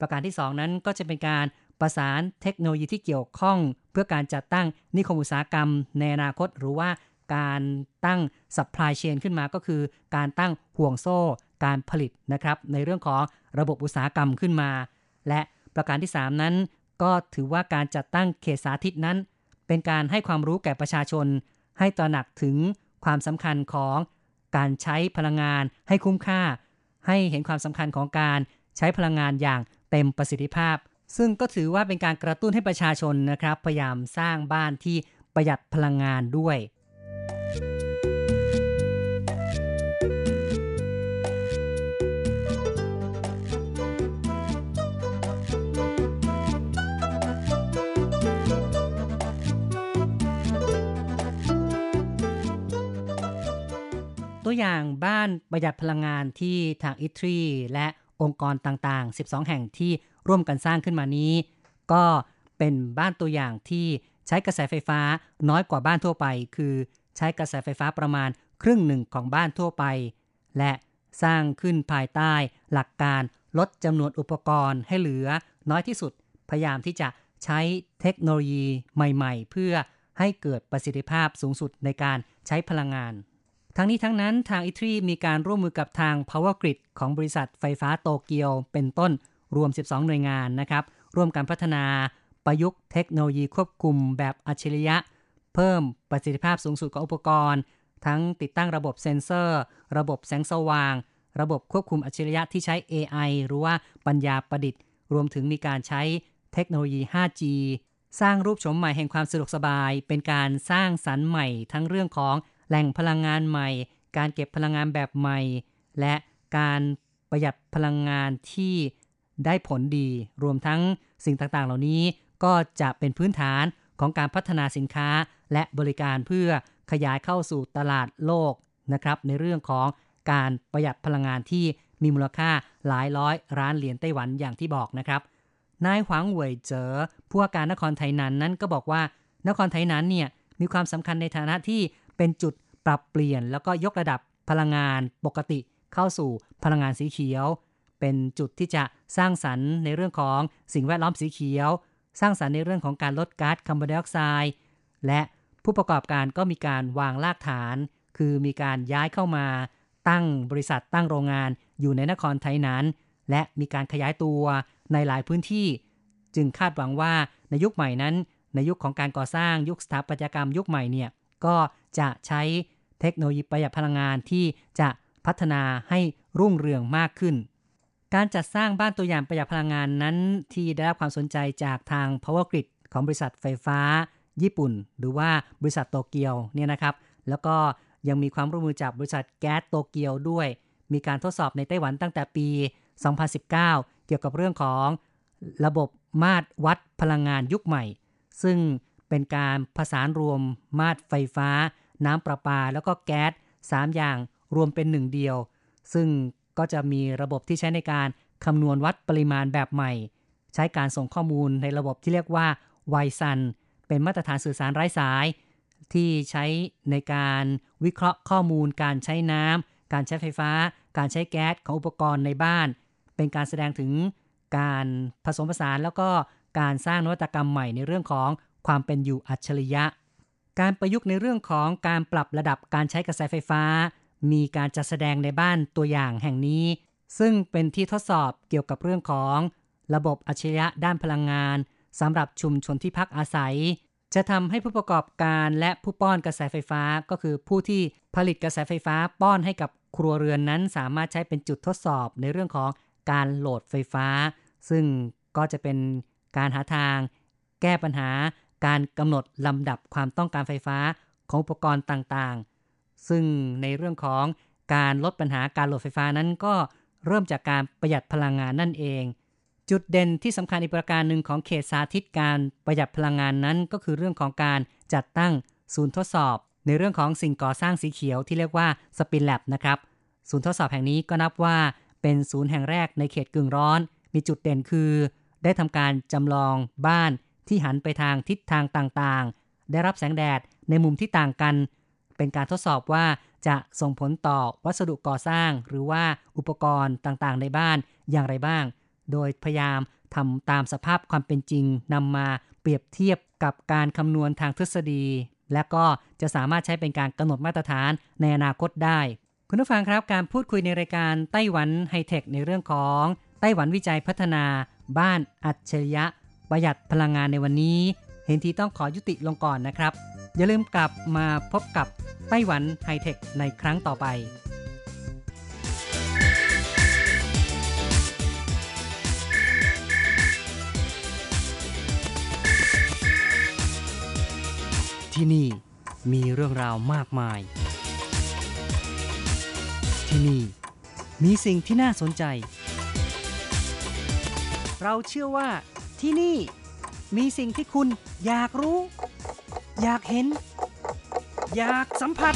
ประการที่ 2 นั้นก็จะเป็นการประสานเทคโนโลยีที่เกี่ยวข้อง เพื่อการจัดตั้งนิคมอุตสาหกรรม ในอนาคตหรือว่าการตั้งสัพพลายเชนขึ้นมาก็คือ การตั้งห่วงโซ่การผลิตนะครับ ในเรื่องของระบบอุตสาหกรรมขึ้นมา และประการที่ 3 นั้น ก็ถือว่าการจัดตั้งเขตสาธิตนั้น เป็นการให้ความรู้แก่ประชาชน ให้ตระหนักถึงความสำคัญของการใช้พลังงานให้คุ้มค่า ให้เห็นความสำคัญของการใช้พลังงานอย่างเต็มประสิทธิภาพ ซึ่งก็ถือว่าเป็นการกระตุ้นให้ประชาชนนะครับ พยายามสร้างบ้านที่ประหยัดพลังงานด้วย ตัวอย่างบ้านประหยัดพลังงานที่ทางอิตรีและองค์กรต่างๆ 12 แห่งที่ร่วมกันสร้างขึ้นมานี้ ก็เป็นบ้านตัวอย่างที่ใช้กระแสไฟฟ้าน้อยกว่าบ้านทั่วไป คือใช้กระแสไฟฟ้าประมาณครึ่งหนึ่งของบ้านทั่วไป และสร้างขึ้นภายใต้หลักการลดจำนวนอุปกรณ์ให้เหลือน้อยที่สุด พยายามที่จะใช้เทคโนโลยีใหม่ ๆ เพื่อให้เกิดประสิทธิภาพสูงสุดในการใช้พลังงาน ทั้งนี้ทั้งนั้นทางอิตรีมีการร่วมมือกับทาง Power Grid ของบริษัทไฟฟ้าโตเกียว เป็นต้นรวม 12 หน่วยงานนะครับ ร่วมกันพัฒนาประยุกต์เทคโนโลยีควบคุมแบบอัจฉริยะ เพิ่มประสิทธิภาพสูงสุดของอุปกรณ์ ทั้งติดตั้งระบบเซ็นเซอร์ ระบบแสงสว่าง ระบบควบคุมอัจฉริยะที่ใช้ AI หรือว่าปัญญาประดิษฐ์ รวมถึงมีการใช้เทคโนโลยี 5G สร้างรูปโฉมใหม่แห่งความสะดวกสบาย เป็นการสร้างสรรค์ใหม่ทั้งเรื่องของ แหล่งพลังงานใหม่ การเก็บพลังงานแบบใหม่ และการประหยัดพลังงานที่ได้ผลดี รวมทั้งสิ่งต่างๆ เหล่านี้ก็จะเป็นพื้นฐานของการพัฒนาสินค้าและบริการเพื่อขยายเข้าสู่ตลาดโลกนะครับ ในเรื่องของการประหยัดพลังงานที่มีมูลค่าหลายร้อยล้านเหรียญไต้หวันอย่างที่บอกนะครับ นายหวังเว่ยเจ๋อผู้ว่าการนครไทยนั้นนั้นก็บอกว่านครไทยนั้นเนี่ยมีความสำคัญในฐานะที่ เป็นจุดปรับเปลี่ยนแล้วก็ยกระดับพลังงานปกติเข้าสู่พลังงานสีเขียว เป็นจุดที่จะสร้างสรรค์ในเรื่องของสิ่งแวดล้อมสีเขียว สร้างสรรค์ในเรื่องของการลดก๊าซคาร์บอนไดออกไซด์และผู้ประกอบการก็มีการวางรากฐาน คือมีการย้ายเข้ามาตั้งบริษัทตั้งโรงงานอยู่ในนครไทยนั้น และมีการขยายตัวในหลายพื้นที่ จึงคาดหวังว่าในยุคใหม่นั้น ในยุคของการก่อสร้างยุคสถาปัตยกรรมยุคใหม่เนี่ย ก็จะใช้เทคโนโลยีประหยัดพลังงานที่จะพัฒนาให้รุ่งเรืองมากขึ้น การจัดสร้างบ้านตัวอย่างประหยัดพลังงานนั้น ที่ได้รับความสนใจจากทาง Power Grid ของบริษัทไฟฟ้า ญี่ปุ่น หรือว่าบริษัทโตเกียวเนี่ยนะครับ แล้วก็ยังมีความร่วมมือจากบริษัทแก๊สโตเกียวด้วย มีการทดสอบในไต้หวันตั้งแต่ปี 2019 เกี่ยวกับเรื่องของระบบมาตรวัดพลังงานยุคใหม่ ซึ่ง เป็นการผสานรวมมาตรไฟฟ้า น้ำประปา แล้วก็แก๊ส3อย่างรวมเป็นหนึ่งเดียว ซึ่งก็จะมีระบบที่ใช้ในการคำนวณวัดปริมาณแบบใหม่ ใช้การส่งข้อมูลในระบบที่เรียกว่าไวซันเป็นมาตรฐานสื่อสารไร้สาย ที่ใช้ในการวิเคราะห์ข้อมูล การใช้น้ำการใช้ไฟฟ้า การใช้แก๊สของอุปกรณ์ในบ้าน เป็นการแสดงถึงการผสมผสานแล้วก็การสร้างนวัตกรรมใหม่ในเรื่องของ ความเป็นอยู่อัจฉริยะ การประยุกต์ในเรื่องของการปรับระดับการใช้กระแสไฟฟ้า มีการจัดแสดงในบ้านตัวอย่างแห่งนี้ ซึ่งเป็นที่ทดสอบเกี่ยวกับเรื่องของ ระบบอัจฉริยะด้านพลังงานสำหรับชุมชนที่พักอาศัย จะทำให้ผู้ประกอบการและผู้ป้อนกระแสไฟฟ้าก็คือผู้ที่ผลิตกระแสไฟฟ้าป้อนให้กับครัวเรือนนั้นสามารถใช้เป็นจุดทดสอบในเรื่องของการโหลดไฟฟ้า ซึ่งก็จะเป็นการหาทาง แก้ปัญหา การกำหนดลำดับความต้องการไฟฟ้าของอุปกรณ์ต่างๆ ซึ่งในเรื่องของการลดปัญหาการโหลดไฟฟ้านั้นก็เริ่มจากการประหยัดพลังงานนั่นเอง จุดเด่นที่สำคัญอีกประการหนึ่งของเขตสาธิตการประหยัดพลังงานนั้น ก็คือเรื่องของการจัดตั้งศูนย์ทดสอบ ในเรื่องของสิ่งก่อสร้างสีเขียวที่เรียกว่าสปินแลบนะครับ ศูนย์ทดสอบแห่งนี้ก็นับว่าเป็นศูนย์แห่งแรกในเขตกึ่งร้อน มีจุดเด่นคือ ได้ทำการจำลองบ้าน ที่หันไปทางทิศทางต่างๆ ได้รับแสงแดดในมุมที่ต่างกัน เป็นการทดสอบว่าจะส่งผลต่อวัสดุก่อสร้าง หรือว่าอุปกรณ์ต่างๆ ในบ้านอย่างไรบ้าง โดยพยายามทำตามสภาพความเป็นจริงนำมาเปรียบเทียบกับการคำนวณทางทฤษฎี และก็จะสามารถใช้เป็นการกำหนดมาตรฐานในอนาคตได้ คุณผู้ฟังครับการพูดคุยในรายการไต้หวันไฮเทคในเรื่องของไต้หวันวิจัยพัฒนา บ้านอัจฉริยะ ประหยัดพลังงานในวันนี้ เห็นทีต้องขอยุติลงก่อนนะครับ อย่าลืมกลับมาพบกับไต้หวันไฮเทคในครั้งต่อไปที่นี่มีเรื่องราวมากมาย ที่นี่มีสิ่งที่น่าสนใจ เราเชื่อว่า ที่นี่ มีสิ่งที่คุณอยากรู้ อยากเห็น อยากสัมผัส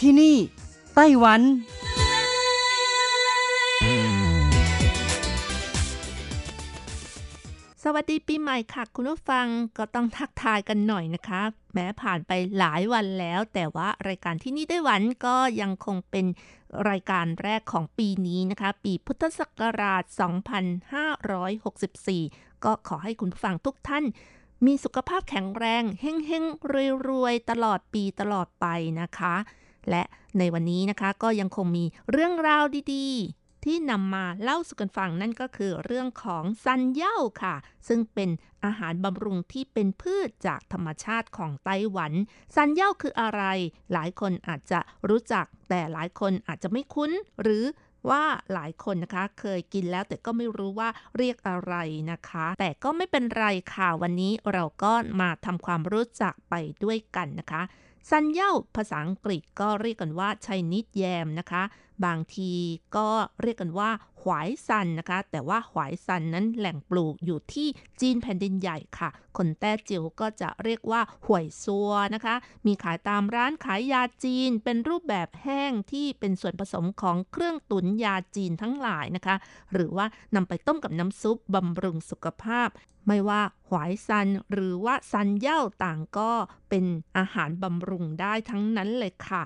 ที่นี่ ไต้หวัน
สวัสดีปีใหม่ค่ะ คุณผู้ฟังก็ต้องทักทายกันหน่อยนะคะ แม้ผ่านไปหลายวันแล้ว แต่ว่ารายการที่นี่ได้หวันก็ยังคงเป็นรายการแรกของปีนี้นะคะ ปีพุทธศักราช 2564 ก็ขอให้คุณผู้ฟังทุกท่าน มีสุขภาพแข็งแรงเฮ้งเฮงรวยรวยๆ ตลอดปีตลอดไปนะคะ และในวันนี้นะคะก็ยังคงมีเรื่องราวดีๆ ที่นำมาเล่าสู่กันฟังนั่นก็คือเรื่องของซันเย่าค่ะ ซึ่งเป็นอาหารบำรุงที่เป็นพืชจากธรรมชาติของไต้หวัน ซันเย่าคืออะไร หลายคนอาจจะรู้จัก แต่หลายคนอาจจะไม่คุ้นหรือว่าหลายคนนะคะเคยกินแล้วแต่ก็ไม่รู้ว่าเรียกอะไรนะคะ แต่ก็ไม่เป็นไรค่ะ วันนี้เราก็มาทำความรู้จักไปด้วยกันนะคะซันเย่าภาษาอังกฤษก็เรียกกันว่าไชนิดแยมนะคะ บางทีก็เรียกกันว่าหวายซันนะคะ แต่ว่าหวายซันนั้นแหล่งปลูกอยู่ที่จีนแผ่นดินใหญ่ค่ะ คนแต้จิ๋วก็จะเรียกว่าหวยซัวนะคะ มีขายตามร้านขายยาจีน เป็นรูปแบบแห้งที่เป็นส่วนผสมของเครื่องตุ๋นยาจีนทั้งหลายนะคะ หรือว่านำไปต้มกับน้ำซุปบำรุงสุขภาพไม่ว่าหวายซันหรือว่าซันเย่าต่างก็เป็นอาหารบำรุงได้ทั้งนั้นเลยค่ะ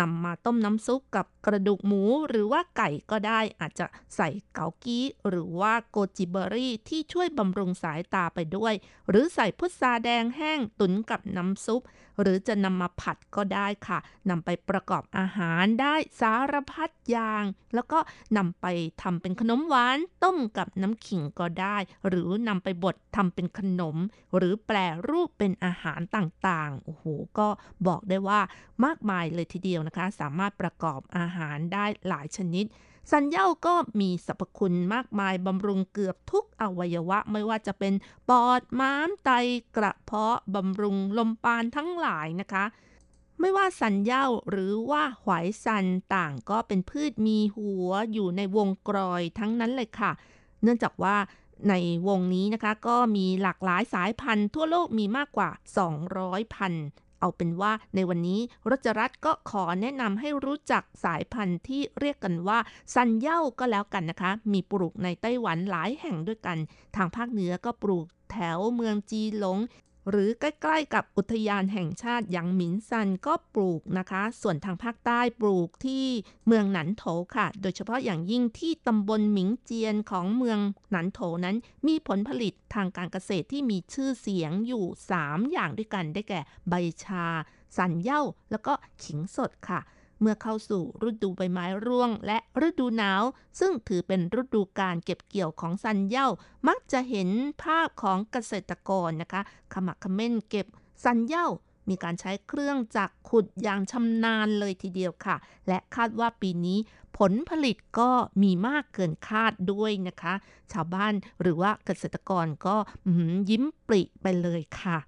นำมาต้มน้ำซุปกับกระดูกหมูหรือว่าไก่ก็ได้อาจจะใส่เกากี้ หรือว่าโกจิเบอรี่ที่ช่วยบำรุงสายตาไปด้วย หรือใส่พุทราแดงแห้งตุ๋นกับน้ำซุป หรือจะนำมาผัดก็ได้ค่ะนำไปประกอบอาหารได้สารพัดอย่าง แล้วก็นำไปทำเป็นขนมหวาน ต้มกับน้ำขิงก็ได้ หรือนำไปบดทำเป็นขนม หรือแปรรูปเป็นอาหารต่างๆโอ้โหก็บอกได้ว่ามากมายเลยทีเดียวนะคะ สามารถประกอบอาหารได้หลายชนิด สันเย่าก็มีสรรพคุณมากมายบำรุงเกือบทุกอวัยวะ ไม่ว่าจะเป็นปอด ม้าม ไต กระเพาะบำรุงลมปานทั้งหลายนะคะไม่ว่าสันเย้าหรือว่าหวายซันต่างก็เป็นพืชมีหัวอยู่ในวงกรอยทั้งนั้นเลยค่ะ เนื่องจากว่าในวงนี้นะคะก็มีหลากหลายสายพันธุ์ทั่วโลกมีมากกว่า 200 พันธุ์ เอาเป็นว่าในวันนี้รจรัตก็ขอแนะนำให้รู้จักสายพันธุ์ที่เรียกกันว่าซันเย้าก็แล้วกันนะคะ มีปลูกในไต้หวันหลายแห่งด้วยกัน ทางภาคเหนือก็ปลูกแถวเมืองจีหลง หรือใกล้ๆกับอุทยานแห่งชาติหยางหมินซันก็ปลูกนะคะ ส่วนทางภาคใต้ปลูกที่เมืองหนันโถค่ะ โดยเฉพาะอย่างยิ่งที่ตำบลหมิงเจียนของเมืองหนันโถนั้น มีผลผลิตทางการเกษตรที่มีชื่อเสียงอยู่ 3 อย่างด้วยกันได้แก่ ใบชา สันเย่าแล้วก็ขิงสดค่ะ เมื่อเข้าสู่ฤดูใบไม้ร่วงและฤดูหนาว ซึ่งถือเป็นฤดูการเก็บเกี่ยวของซันเย้ามักจะเห็นภาพของเกษตรกรนะคะ ขมักขม้นเก็บซันเย้ามีการใช้เครื่องจักรขุดอย่างชำนาญเลยทีเดียวค่ะ และคาดว่าปีนี้ผลผลิตก็มีมากเกินคาดด้วยนะคะ ชาวบ้านหรือว่าเกษตรกรก็ยิ้มปริไปเลยค่ะ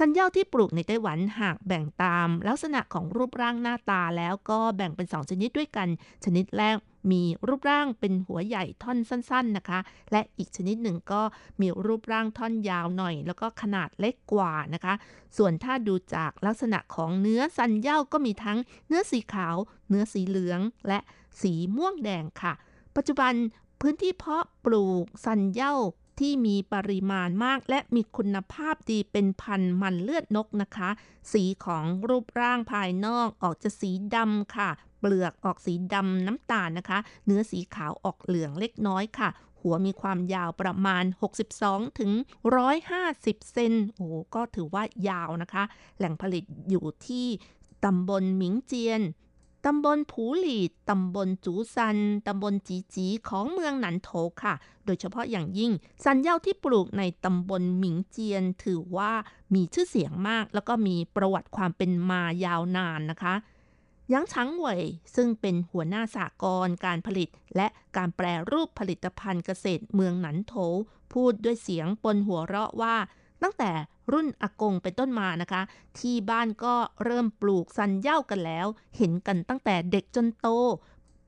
สันเหย้าที่ปลูกในไต้หวันหากแบ่งตามลักษณะของรูปร่างหน้าตาแล้วก็แบ่งเป็น 2 ชนิดด้วยกัน ชนิดแรกมีรูปร่างเป็นหัวใหญ่ท่อนสั้น ๆนะคะ และอีกชนิดหนึ่งก็มีรูปร่างท่อนยาวหน่อย แล้วก็ขนาดเล็กกว่านะคะ ส่วนถ้าดูจากลักษณะของเนื้อสันเย้าก็มีทั้งเนื้อสีขาว เนื้อสีเหลือง และสีม่วงแดงค่ะ ปัจจุบันพื้นที่เพาะปลูกสันเย้า ที่มีปริมาณมาก และมีคุณภาพดีเป็นพันมันเลือดนกนะคะ สีของรูปร่างภายนอกออกจะสีดำค่ะ เปลือกออกสีดำน้ำตาลนะคะ เนื้อสีขาวออกเหลืองเล็กน้อยค่ะหัวมีความยาวประมาณ 62 ถึง 150 เซน โอ้ก็ถือว่ายาวนะคะ แหล่งผลิตอยู่ที่ตำบลหมิงเจียน ตำบลผูหลีด ตำบลจูซัน ตำบลจีจีของเมืองหนันโถค่ะ โดยเฉพาะอย่างยิ่ง สันเย่าที่ปลูกในตำบลหมิงเจียน ถือว่ามีชื่อเสียงมาก แล้วก็มีประวัติความเป็นมายาวนานนะคะยังช้างเหวยซึ่งเป็นหัวหน้าสากรการผลิต และการแปรรูปผลิตภัณฑ์เกษตรเมืองหนันโถ พูดด้วยเสียงปนหัวเราะว่า ตั้งแต่รุ่นอากงเป็นต้นมานะคะ ที่บ้านก็เริ่มปลูกซันเย่ากันแล้ว เห็นกันตั้งแต่เด็กจนโต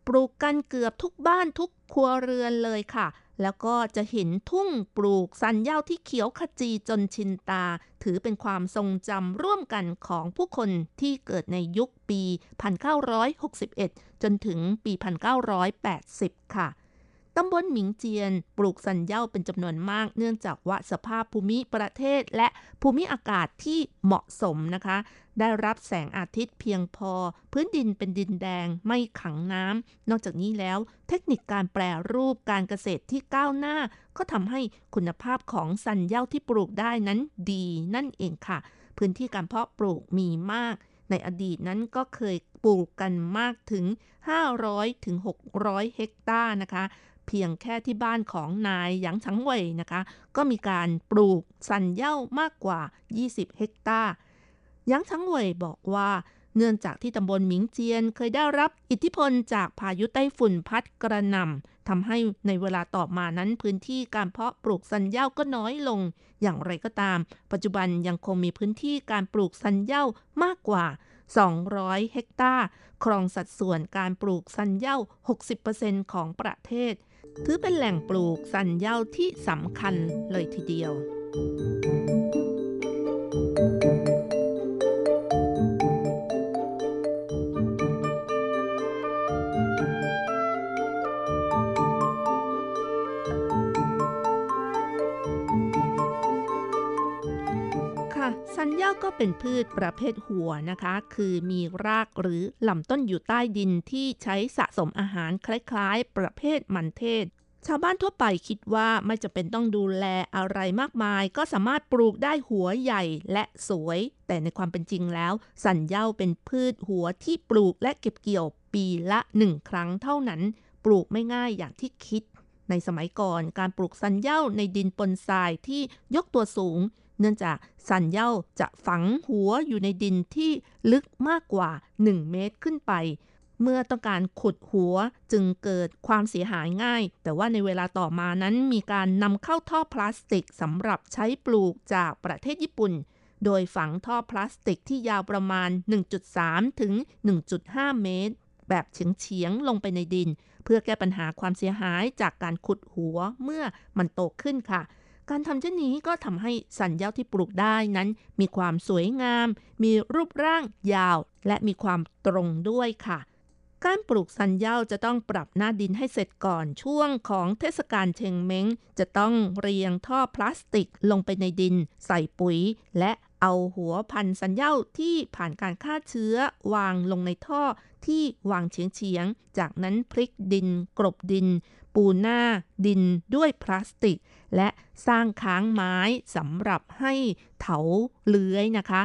ปลูกกันเกือบทุกบ้านทุกครัวเรือนเลยค่ะ แล้วก็จะเห็นทุ่งปลูกสันเย่าที่เขียวขจีจนชินตา ถือเป็นความทรงจำร่วมกันของผู้คนที่เกิดในยุคปี 1961 จนถึงปี 1980 ค่ะ ตำบลหมิงเจียน ปลูกสันเย่าเป็นจำนวนมาก เนื่องจากว่าสภาพภูมิประเทศและภูมิอากาศที่เหมาะสมนะคะ ได้รับแสงอาทิตย์เพียงพอ พื้นดินเป็นดินแดงไม่ขังน้ำนอกจากนี้แล้ว เทคนิคการแปรรูปการเกษตรที่ก้าวหน้า ก็ทำให้คุณภาพของสันเย่าที่ปลูกได้นั้นดีนั่นเองค่ะ พื้นที่การเพาะปลูกมีมาก ในอดีตนั้นก็เคยปลูกกันมากถึง 500ถึง600 เฮกตาร์นะคะ เพียงแค่ที่บ้านของนายหยางชังเว่ยนะคะ ก็มีการปลูกสันเย่ามากกว่า 20 เฮกตาร์หยางชังเว่ยบอกว่า เนื่องจากที่ตำบลหมิงเจียนเคยได้รับอิทธิพลจากพายุไต้ฝุ่นพัดกระหน่ำทำให้ในเวลาต่อมานั้นพื้นที่การเพาะปลูกสันเย่าก็น้อยลง อย่างไรก็ตาม ปัจจุบันยังคงมีพื้นที่การปลูกสันเย่ามากกว่า200 เฮกตาร์ ครองสัดส่วนการปลูกสันเย่า 60%ของประเทศ ถือเป็นแหล่งปลูกสันเย่าที่สำคัญเลยทีเดียว สันเย่าก็เป็นพืชประเภทหัวนะคะ คือมีรากหรือลำต้นอยู่ใต้ดินที่ใช้สะสมอาหารคล้ายๆ ประเภทมันเทศ ชาวบ้านทั่วไปคิดว่าไม่จะเป็นต้องดูแลอะไรมากมาย ก็สามารถปลูกได้หัวใหญ่และสวย แต่ในความเป็นจริงแล้ว สันเย่าเป็นพืชหัวที่ปลูกและเก็บเกี่ยวปีละหนึ่งครั้งเท่านั้น ปลูกไม่ง่ายอย่างที่คิดในสมัยก่อนการปลูกสันเย่าในดินปนทรายที่ยกตัวสูง เนื่องจากสันเย่าจะฝังหัวอยู่ในดินที่ลึกมากกว่า 1 เมตรขึ้นไป เมื่อต้องการขุดหัวจึงเกิดความเสียหายง่าย แต่ว่าในเวลาต่อมานั้นมีการนำเข้าท่อพลาสติกสำหรับใช้ปลูกจากประเทศญี่ปุ่น โดยฝังท่อพลาสติกที่ยาวประมาณ 1.3 ถึง 1.5 เมตร แบบเฉียงๆลงไปในดิน เพื่อแก้ปัญหาความเสียหายจากการขุดหัวเมื่อมันโตขึ้นค่ะ การทำเช่นนี้ก็ทำให้สันเย่าที่ปลูกได้นั้น มีความสวยงาม มีรูปร่างยาว และมีความตรงด้วยค่ะ การปลูกสันเย่าจะต้องปรับหน้าดินให้เสร็จก่อนช่วงของเทศกาลเชงเม้ง จะต้องเรียงท่อพลาสติกลงไปในดิน ใส่ปุ๋ย และเอาหัวพันสันเย่าที่ผ่านการฆ่าเชื้อวางลงในท่อที่วางเฉียงๆ จากนั้นพลิกดิน กรบดิน ปูหน้าดินด้วยพลาสติก และสร้างค้างไม้สำหรับให้เถาเลื้อยนะคะ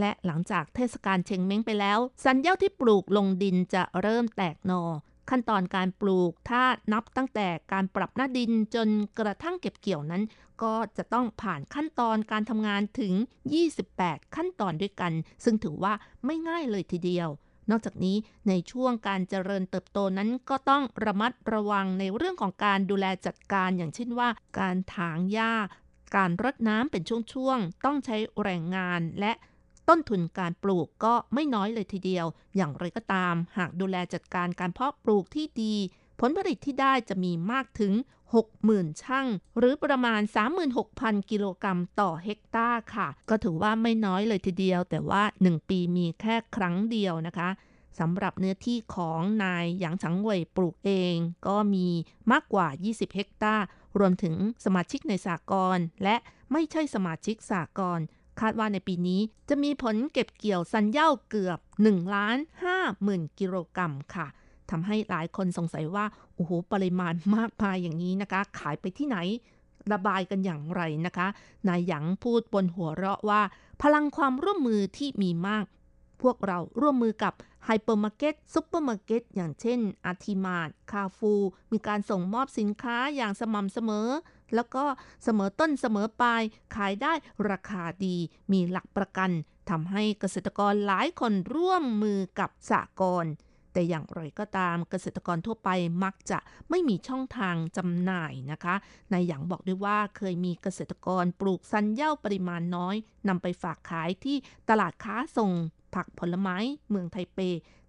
และหลังจากเทศกาลเชงเม้งไปแล้ว สันเย่าที่ปลูกลงดินจะเริ่มแตกหนอขั้นตอนการปลูกถ้านับตั้งแต่การปรับหน้าดินจนกระทั่งเก็บเกี่ยวนั้น ก็จะต้องผ่านขั้นตอนการทำงานถึง 28 ขั้นตอนด้วยกัน ซึ่งถือว่าไม่ง่ายเลยทีเดียว นอกจากนี้ในช่วงการเจริญเติบโตนั้นก็ต้องระมัดระวังในเรื่องของการดูแลจัดการอย่างเช่นว่า การถางหญ้า การรดน้ำเป็นช่วงๆ ต้องใช้แรงงานและต้นทุนการปลูกก็ไม่น้อยเลยทีเดียว อย่างไรก็ตาม หากดูแลจัดการการเพาะปลูกที่ดี ผลผลิตที่ได้จะมีมากถึง 60,000 ช่าง หรือประมาณ 36,000 กิโลกรัมต่อเฮกตาร์ค่ะ ก็ถือว่าไม่น้อยเลยทีเดียว แต่ว่า 1 ปีมีแค่ครั้งเดียวนะคะสำหรับเนื้อที่ของนายหยางฉังเว่ยปลูกเอง ก็มีมากกว่า 20 เฮกตาร์ รวมถึงสมาชิกในสากลและไม่ใช่สมาชิกสากลคาดว่าในปีนี้จะมีผลเก็บเกี่ยวสันเย่าเกือบ 1 ล้าน5หมื่นกิโลกรัมค่ะ ทำให้หลายคนสงสัยว่า โอ้โห ปริมาณมากมายอย่างนี้นะคะ ขายไปที่ไหน ระบายกันอย่างไรนะคะ นายหยางพูดปนหัวเราะว่า พลังความร่วมมือที่มีมาก พวกเราร่วมมือกับไฮเปอร์มาร์เก็ตซุปเปอร์มาร์เก็ตอย่างเช่น RT-Mart Carrefour มีการส่งมอบสินค้าอย่างสม่ำเสมอ แล้วก็เสมอต้นเสมอปลาย ขายได้ราคาดี มีหลักประกันทำให้เกษตรกรหลายคนร่วมมือกับสหกรณ์ แต่อย่างไรก็ตามเกษตรกรทั่วไปมักจะไม่มีช่องทางจำหน่ายนะคะนายหยางบอกด้วยว่าเคยมีเกษตรกรปลูกซันเย่าปริมาณน้อยนำไปฝากขายที่ตลาดค้าส่งผักผลไม้เมืองไทเป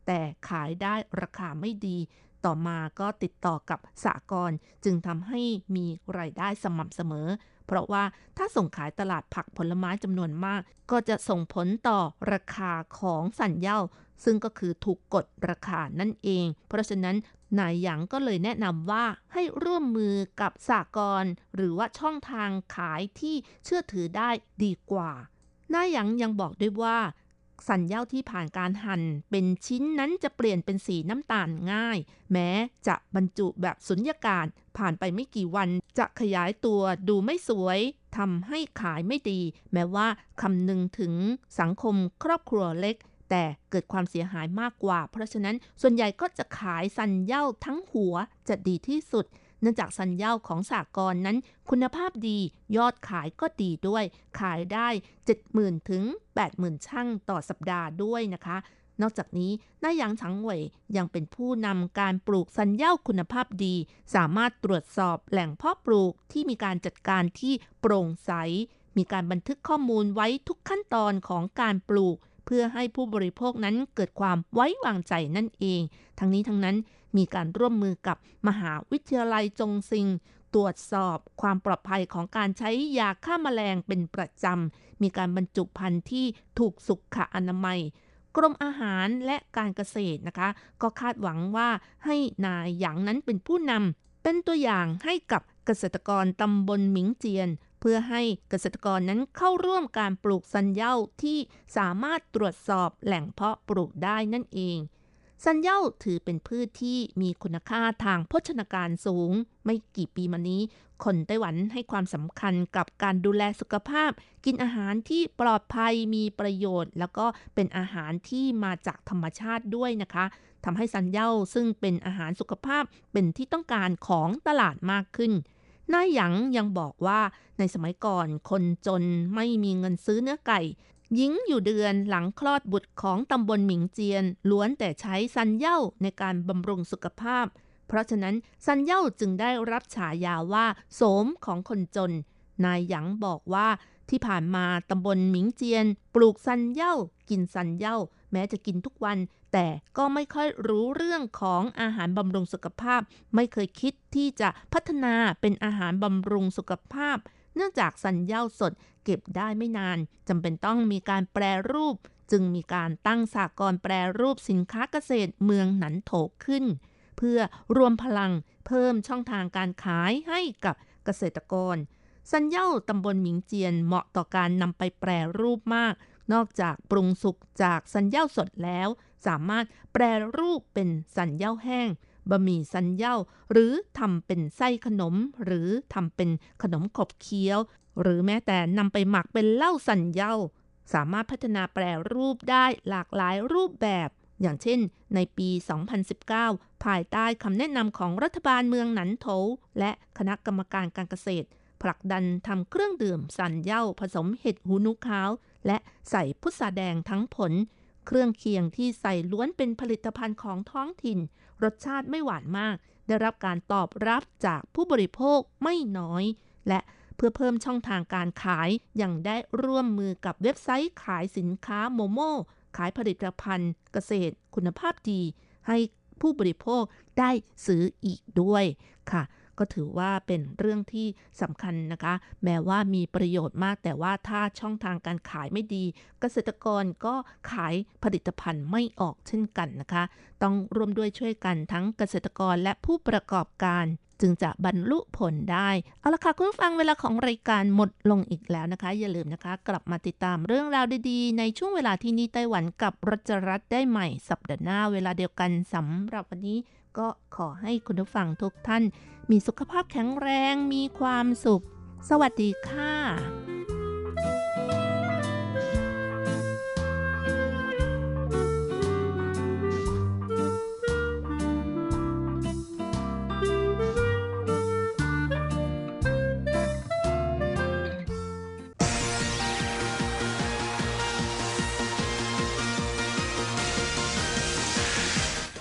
แต่ขายได้ราคาไม่ดี ต่อมาก็ติดต่อกับสากลจึงทำให้มีรายได้สม่ำเสมอ เพราะว่าถ้าส่งขายตลาดผักผลไม้จำนวนมาก ก็จะส่งผลต่อราคาของสันเย่า ซึ่งก็คือถูกกดราคานั่นเอง เพราะฉะนั้นนายหยางก็เลยแนะนำว่าให้ร่วมมือกับสากลหรือว่าช่องทางขายที่เชื่อถือได้ดีกว่านายหยางยังบอกด้วยว่า สันเย่าที่ผ่านการหั่นเป็นชิ้นนั้นจะเปลี่ยนเป็นสีน้ำตาลง่าย แม้จะบรรจุแบบสุญญากาศผ่านไปไม่กี่วันจะขยายตัวดูไม่สวยทำให้ขายไม่ดี แม้ว่าคำนึงถึงสังคมครอบครัวเล็ก แต่เกิดความเสียหายมากกว่า เพราะฉะนั้นส่วนใหญ่ก็จะขายสันเย่าทั้งหัวจะดีที่สุด เนื่องจากสันเย่าของสากลนั้น คุณภาพดียอดขายก็ดีด้วย ขายได้ 70,000 ถึง 80,000 ช่างต่อสัปดาห์ด้วยนะคะนอกจากนี้นายหยางฉังเหวยยังเป็นผู้นำการปลูกสันเย่าคุณภาพดี สามารถตรวจสอบแหล่งเพาะปลูกที่มีการจัดการที่โปร่งใส มีการบันทึกข้อมูลไว้ทุกขั้นตอนของการปลูก เพื่อให้ผู้บริโภคนั้นเกิดความไว้วางใจนั่นเอง ทั้งนี้ทั้งนั้นมีการร่วมมือกับมหาวิทยาลัยจงซิง ตรวจสอบความปลอดภัยของการใช้ยาฆ่ามาแมลงเป็นประจำ มีการบรรจุภัณฑ์ที่ถูกสุขอนามัยกรมอาหารและการเกษตรนะคะ ก็คาดหวังว่าให้นายหยางนั้นเป็นผู้นำเป็นตัวอย่างให้กับเกษตรกรตำบลหมิงเจียน เพื่อให้เกษตรกรนั้นเข้าร่วมการปลูกสันเย่าที่สามารถตรวจสอบแหล่งเพาะปลูกได้นั่นเองสันเย่าถือเป็นพืชที่มีคุณค่าทางโภชนาการสูง ไม่กี่ปีมานี้ คนไต้หวันให้ความสำคัญกับการดูแลสุขภาพ กินอาหารที่ปลอดภัยมีประโยชน์ แล้วก็เป็นอาหารที่มาจากธรรมชาติด้วยนะคะทำให้สันเย่าซึ่งเป็นอาหารสุขภาพเป็นที่ต้องการของตลาดมากขึ้น นายหยางยังบอกว่าในสมัยก่อนคนจนไม่มีเงินซื้อเนื้อไก่หญิงอยู่เดือนหลังคลอดบุตรของตำบลหมิงเจียน ล้วนแต่ใช้ซันเย่าในการบำรุงสุขภาพ เพราะฉะนั้นซันเย่าจึงได้รับฉายาว่า โสมของคนจน นายหยางบอกว่าที่ผ่านมาตำบลหมิงเจียน ปลูกซันเย่ากินซันเย่าแม้จะกินทุกวัน แต่ก็ไม่ค่อยรู้เรื่องของอาหารบำรุงสุขภาพ ไม่เคยคิดที่จะพัฒนาเป็นอาหารบำรุงสุขภาพ เนื่องจากสันเย่าสดเก็บได้ไม่นานจำเป็นต้องมีการแปรรูป จึงมีการตั้งสากลแปรรูปสินค้าเกษตรเมืองหนันโถขึ้น เพื่อรวมพลังเพิ่มช่องทางการขายให้กับเกษตรกร สันเย่าตำบลหมิงเจียนเหมาะต่อการนำไปแปรรูปมาก นอกจากปรุงสุกจากสันเย่าสดแล้ว สามารถแปรรูปเป็นสันเย่าแห้งบะหมี่สันเย่าหรือทำเป็นไส้ขนม หรือทำเป็นขนมขบเคี้ยว หรือแม้แต่นำไปหมักเป็นเหล้าสันเย่าสามารถพัฒนาแปรรูปได้หลากหลายรูปแบบ อย่างเช่น ในปี 2019 ภายใต้คำแนะนำของรัฐบาลเมืองหนันโถและคณะกรรมการการเกษตร ผลักดันทำเครื่องดื่มสันเย่าผสมเห็ดหูนุขาว และใส่พุทราแดงทั้งผล เครื่องเคียงที่ใส่ล้วนเป็นผลิตภัณฑ์ของท้องถิ่น รสชาติไม่หวานมาก ได้รับการตอบรับจากผู้บริโภคไม่น้อย และเพื่อเพิ่มช่องทางการขาย ยังได้ร่วมมือกับเว็บไซต์ขายสินค้าโมโมขายผลิตภัณฑ์เกษตร คุณภาพดี ให้ผู้บริโภคได้ซื้ออีกด้วยค่ะ ก็ถือว่าเป็นเรื่องที่สำคัญนะคะ แม้ว่ามีประโยชน์มาก แต่ว่าถ้าช่องทางการขายไม่ดี เกษตรกรก็ขายผลิตภัณฑ์ไม่ออกเช่นกันนะคะ ต้องร่วมด้วยช่วยกันทั้งเกษตรกรและผู้ประกอบการจึงจะบรรลุผลได้ เอาละค่ะ คุณฟังเวลาของรายการหมดลงอีกแล้วนะคะ อย่าลืมนะคะ กลับมาติดตามเรื่องราวดีๆ ในช่วงเวลาที่นี่ไต้หวันกับรัชรัตได้ใหม่สัปดาห์หน้าเวลาเดียวกันสำหรับวันนี้ ก็ขอให้คุณผู้ฟังทุกท่าน มีสุขภาพแข็งแรงมีความสุข สวัสดีค่ะ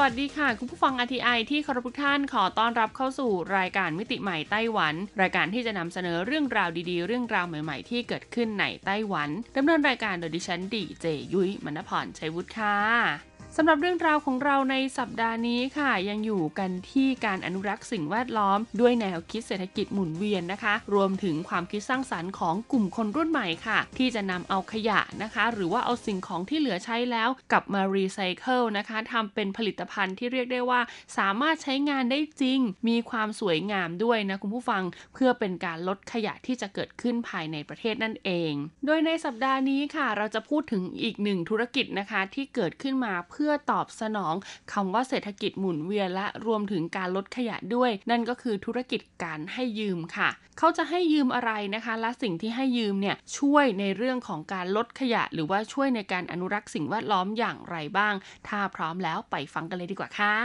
วัสดีค่ะ คุณผู้ฟัง RTI ที่เคารพทุกท่านขอต้อนรับเข้าสู่รายการมิติใหม่ไต้หวัน รายการที่จะนำเสนอเรื่องราวดีๆ เรื่องราวใหม่ๆ ที่เกิดขึ้นในไต้หวันดำเนินรายการโดยดิฉันดีเจยุ้ยมณพรชัยวุฒิค่ะ สำหรับเรื่องราวของเราในสัปดาห์นี้ค่ะ ยังอยู่กันที่การอนุรักษ์สิ่งแวดล้อม ด้วยแนวคิดเศรษฐกิจหมุนเวียนนะคะ รวมถึงความคิดสร้างสรรค์ของกลุ่มคนรุ่นใหม่ค่ะ ที่จะนำเอาขยะนะคะ หรือว่าเอาสิ่งของที่เหลือใช้แล้วกลับมารีไซเคิลนะคะทำเป็นผลิตภัณฑ์ที่เรียกได้ว่า สามารถใช้งานได้จริง มีความสวยงามด้วยนะคุณผู้ฟังเพื่อเป็นการลดขยะที่จะเกิดขึ้นภายในประเทศนั่นเอง โดยในสัปดาห์นี้ค่ะ เราจะพูดถึงอีกหนึ่งธุรกิจนะคะที่เกิดขึ้นมาเพื่อื่อตอบสนองคำว่าเศรษฐกิจหมุนเวียนและรวมถึงการลดขยะด้วย นั่นก็คือธุรกิจการให้ยืมค่ะ เขาจะให้ยืมอะไรนะคะ และสิ่งที่ให้ยืมเนี่ยช่วยในเรื่องของการลดขยะ หรือว่าช่วยในการอนุรักษ์สิ่งแวดล้อมอย่างไรบ้าง ถ้าพร้อมแล้วไปฟังกันเลยดีกว่าค่ะ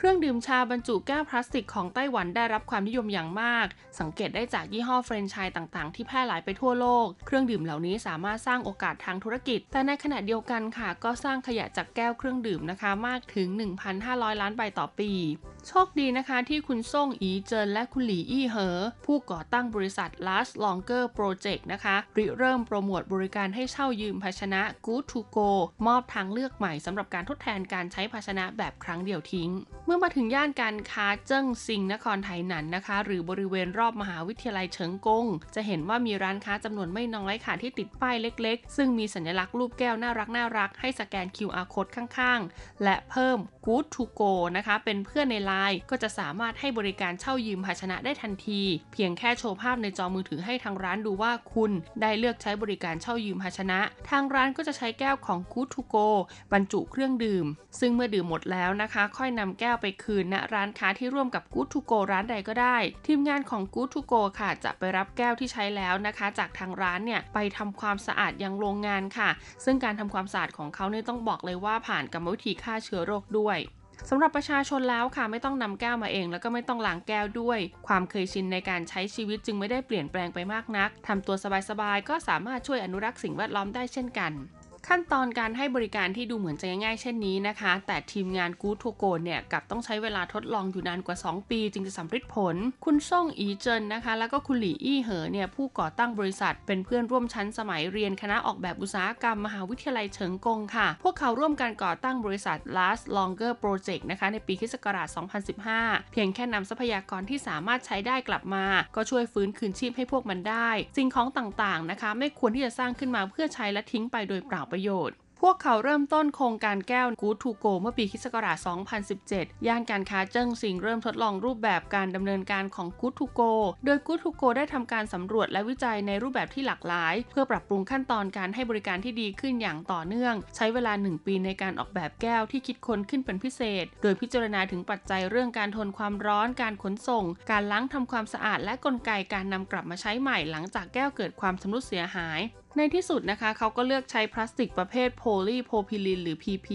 เครื่องดื่มชาบรรจุแก้วพลาสติกของไต้หวันได้รับความนิยมอย่างมาก สังเกตได้จากยี่ห้อเฟรนไชส์ต่างๆ ที่แพร่หลายไปทั่วโลก เครื่องดื่มเหล่านี้สามารถสร้างโอกาสทางธุรกิจ แต่ในขณะเดียวกันค่ะ ก็สร้างขยะจากแก้วเครื่องดื่มนะคะมากถึง 1,500 ล้านใบต่อปี โชคดีนะคะที่คุณซ่งอีเจินและคุณหลี่อี้เหอ ผู้ก่อตั้งบริษัท Last Longer Project นะคะริเริ่มโปรโมทบริการให้เช่ายืมภาชนะ Good to Go มอบทางเลือกใหม่สำหรับการทดแทนการใช้ภาชนะแบบครั้งเดียวทิ้ง เมื่อมาถึงย่านการค้าเจิ้งซิงนครไทยหนันนะคะ หรือบริเวณรอบมหาวิทยาลัยเฉิงกง จะเห็นว่ามีร้านค้าจำนวนไม่น้อยค่ะที่ติดป้ายเล็กๆ ซึ่งมีสัญลักษณ์รูปแก้วน่ารักน่ารักให้สแกน QR code ข้างๆ และเพิ่ม Good to Go นะคะ เป็นเพื่อนในไลน์ก็จะสามารถให้บริการเช่ายืมภาชนะได้ทันที เพียงแค่โชว์ภาพในจอมือถือให้ทางร้านดูว่าคุณได้เลือกใช้บริการเช่ายืมภาชนะ ทางร้านก็จะใช้แก้วของ Good to Go บรรจุเครื่องดื่ม ซึ่งเมื่อดื่มหมดแล้วนะคะ ค่อยนำแก้วไปคืนณร้านค้าที่ร่วมกับ Good to Go ร้านใดก็ได้ ทีมงานของ Good to Go ค่ะ จะไปรับแก้วที่ใช้แล้วนะคะ จากทางร้านเนี่ยไปทำความสะอาดยังโรงงานค่ะ ซึ่งการทำความสะอาดของเขาเนี่ยต้องบอกเลยว่าผ่านกรรมวิธีฆ่าเชื้อโรคด้วย สำหรับประชาชนแล้วค่ะไม่ต้องนำแก้วมาเอง แล้วก็ไม่ต้องล้างแก้วด้วย ความเคยชินในการใช้ชีวิตจึงไม่ได้เปลี่ยนแปลงไปมากนักทำตัวสบายๆก็สามารถช่วยอนุรักษ์สิ่งแวดล้อมได้เช่นกัน ขั้นตอนการให้บริการที่ดูเหมือนจะง่ายๆเช่นนี้นะคะ แต่ทีมงานกูทูโกนเนี่ยกับต้องใช้เวลาทดลองอยู่นานกว่า 2 ปีจึงจะสำเร็จผล คุณซ่งอีเจินนะคะ แล้วก็คุณหลี่อี้เหอเนี่ยผู้ก่อตั้งบริษัท เป็นเพื่อนร่วมชั้นสมัยเรียนคณะออกแบบอุตสาหกรรมมหาวิทยาลัยเฉิงกงค่ะ พวกเขาร่วมกันก่อตั้งบริษัท Last Longer Project นะคะในปีคศ2015 เพียงแค่นำทรัพยากรที่สามารถใช้ได้กลับมา ก็ช่วยฟื้นคืนชีพให้พวกมันได้สิ่งของต่างๆนะคะ ไม่ควรที่จะสร้างขึ้นมาเพื่อใช้และทิ้งไปโดยเปล่าประโยชน์พวกเขาเริ่มต้นโครงการแก้ว Good to Go เมื่อปีคศ2017 ย่านการค้าเจิ้งซิงเริ่มทดลองรูปแบบการดำเนินการของ Good to Go โดย Good to Go ได้ทำการสำรวจและวิจัยในรูปแบบที่หลากหลาย เพื่อปรับปรุงขั้นตอนการให้บริการที่ดีขึ้นอย่างต่อเนื่อง ใช้เวลา 1 ปีในการออกแบบแก้วที่คิดค้นขึ้นเป็นพิเศษ โดยพิจารณาถึงปัจจัยเรื่องการทนความร้อน การขนส่ง การล้างทำความสะอาด และกลไกการนำกลับมาใช้ใหม่หลังจากแก้วเกิดความชำรุดเสียหายในที่สุดนะคะเขาก็เลือกใช้พลาสติกประเภทโพลีโพพิลินหรือ PP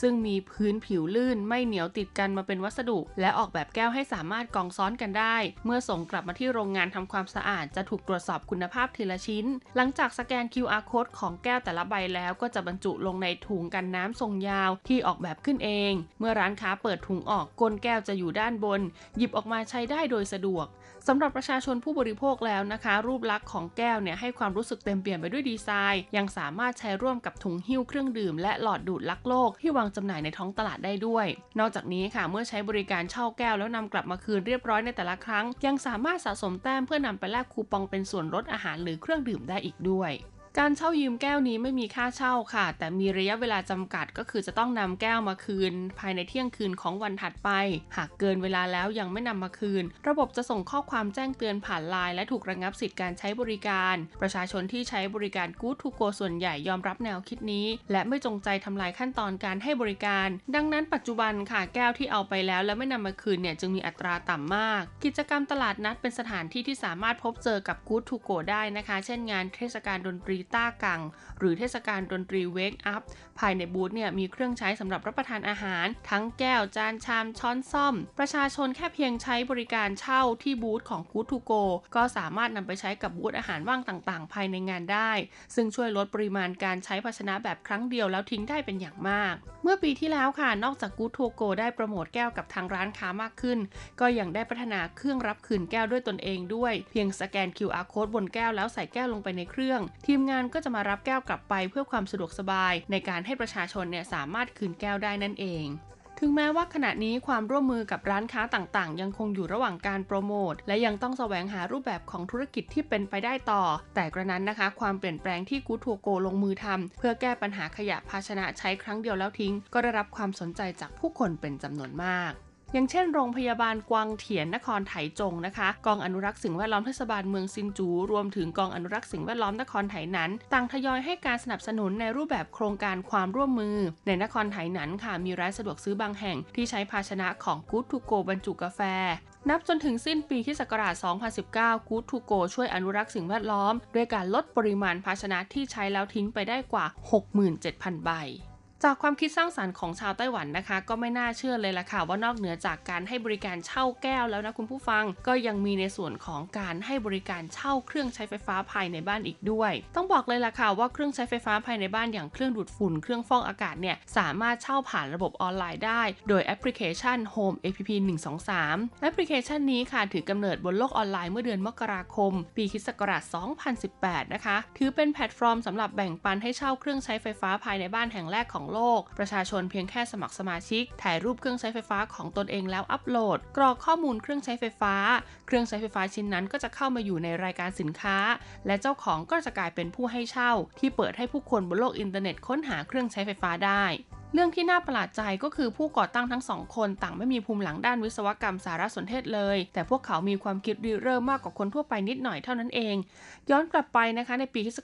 ซึ่งมีพื้นผิวลื่นไม่เหนียวติดกันมาเป็นวัสดุ และออกแบบแก้วให้สามารถกองซ้อนกันได้ เมื่อส่งกลับมาที่โรงงานทำความสะอาดจะถูกตรวจสอบคุณภาพทีละชิ้น หลังจากสแกน QR code ของแก้วแต่ละใบแล้วก็จะบรรจุลงในถุงกันน้ำทรงยาวที่ออกแบบขึ้นเอง เมื่อร้านค้าเปิดถุงออกก้นแก้วจะอยู่ด้านบน หยิบออกมาใช้ได้โดยสะดวก สำหรับประชาชนผู้บริโภคแล้วนะคะ รูปลักษณ์ของแก้วเนี่ยให้ความรู้สึกเต็มเปี่ยมไปด้วยดีไซน์ ยังสามารถใช้ร่วมกับถุงหิ้วเครื่องดื่มและหลอดดูดลักโลกที่วางจำหน่ายในท้องตลาดได้ด้วย นอกจากนี้ค่ะเมื่อใช้บริการเช่าแก้วแล้วนำกลับมาคืนเรียบร้อยในแต่ละครั้ง ยังสามารถสะสมแต้มเพื่อนำไปแลกคูปองเป็นส่วนลดอาหารหรือเครื่องดื่มได้อีกด้วย การเช่ายืมแก้วนี้ไม่มีค่าเช่าค่ะ แต่มีระยะเวลาจำกัดก็คือจะต้องนำแก้วมาคืน ภายในเที่ยงคืนของวันถัดไป หากเกินเวลาแล้วยังไม่นำมาคืน ระบบจะส่งข้อความแจ้งเตือนผ่านไลน์และถูกระงับสิทธิ์การใช้บริการ ประชาชนที่ใช้บริการ Good to Go ส่วนใหญ่ยอมรับแนวคิดนี้ และไม่จงใจทำลายขั้นตอนการให้บริการ ดังนั้นปัจจุบันค่ะแก้วที่เอาไปแล้ว และไม่นำมาคืนเนี่ยจึงมีอัตราต่ำมาก กิจกรรมตลาดนัดเป็นสถานที่ที่สามารถพบเจอกับ Good to Go ได้นะคะ เช่นงานเทศกาลดนตรีต้ากัง หรือเทศกาลดนตรีเวกอัพภายในบูธเนี่ยมีเครื่องใช้สำหรับรับประทานอาหาร ทั้งแก้วจานชามช้อนซ่อม ประชาชนแค่เพียงใช้บริการเช่าที่บูธของ Good to Go ก็สามารถนำไปใช้กับบูธอาหารว่างต่างๆ ภายในงานได้ ซึ่งช่วยลดปริมาณการใช้ภาชนะแบบครั้งเดียวแล้วทิ้งได้เป็นอย่างมาก เมื่อปีที่แล้วค่ะนอกจาก Good to Go ได้โปรโมทแก้วกับทางร้านค้ามากขึ้น ก็ยังได้พัฒนาเครื่องรับคืนแก้วด้วยตนเองด้วย เพียงสแกน QR code บนแก้วแล้วใส่แก้วลงไปในเครื่อง ทีมงานก็จะมารับแก้วกลับไปเพื่อความสะดวกสบายในการให้ประชาชนเนี่ยสามารถคืนแก้วได้นั่นเอง ถึงแม้ว่าขณะนี้ความร่วมมือกับร้านค้าต่างๆ ยังคงอยู่ระหว่างการโปรโมทและยังต้องแสวงหารูปแบบของธุรกิจที่เป็นไปได้ต่อ แต่กระนั้นนะคะ ความเปลี่ยนแปลงที่กูทัวโกลงมือทำเพื่อแก้ปัญหาขยะภาชนะใช้ครั้งเดียวแล้วทิ้ง ก็ได้รับความสนใจจากผู้คนเป็นจำนวนมาก อย่างเช่นโรงพยาบาลกวางเถียนนครไถจงนะคะ กองอนุรักษ์สิ่งแวดล้อมเทศบาลเมืองซินจู รวมถึงกองอนุรักษ์สิ่งแวดล้อมนครไถหนันต่างทยอยให้การสนับสนุนในรูปแบบโครงการความร่วมมือ ในนครไถหนันค่ะมีร้านสะดวกซื้อบางแห่งที่ใช้ภาชนะของกู๊ดทูโกบรรจุกาแฟนับจนถึงสิ้นปีที่ศักราช 2019 Good to Go ช่วยอนุรักษ์สิ่งแวดล้อม ด้วยการลดปริมาณภาชนะที่ใช้แล้วทิ้งไปได้กว่า 67,000 ใบ จากความคิดสร้างสารรค์ของชาวไต้หวันนะคะ ก็ไม่น่าเชื่อเลยล่ะค่ะ ว่านอกเหนือจากการให้บริการเช่าแก้วแล้วนะคุณผู้ฟัง ก็ยังมีในส่วนของการให้บริการเช่าเครื่องใช้ไฟฟ้าภายในบ้านอีกด้วย ต้องบอกเลยล่ะค่ะว่าเครื่องใช้ไฟฟ้าภายในบ้านอย่างเครื่องดูดฝุ่นเครื่องฟอกอากาศเนี่ยสามารถเช่าผ่านระบบออนไลน์ได้ โดยแอปพลิเคชัน Home APP 123 แอปพลิเคชันนี้ค่ะถือกำเนิดบนโลกออนไลน์เมื่อเดือนมกราคม ปีคศ2018 นะคะ ถือเป็นแพลตฟอร์มสำหรับแบ่งปันให้เช่าเครื่องใช้ไฟฟ้าภายในบ้านแห่งแรกของโลก ประชาชนเพียงแค่สมัครสมาชิก ถ่ายรูปเครื่องใช้ไฟฟ้าของตนเองแล้วอัปโหลด กรอกข้อมูลเครื่องใช้ไฟฟ้า เครื่องใช้ไฟฟ้าชิ้นนั้นก็จะเข้ามาอยู่ในรายการสินค้า และเจ้าของก็จะกลายเป็นผู้ให้เช่า ที่เปิดให้ผู้คนบนโลกอินเทอร์เน็ตค้นหาเครื่องใช้ไฟฟ้าได้ เรื่องที่น่าประหลาดใจก็คือผู้ก่อตั้งทั้งสองคนต่างไม่มีภูมิหลังด้านวิศวกรรมสารสนเทศเลย แต่พวกเขามีความคิดริเริ่มมากกว่าคนทั่วไปนิดหน่อยเท่านั้นเอง ย้อนกลับไปนะคะในปีคศ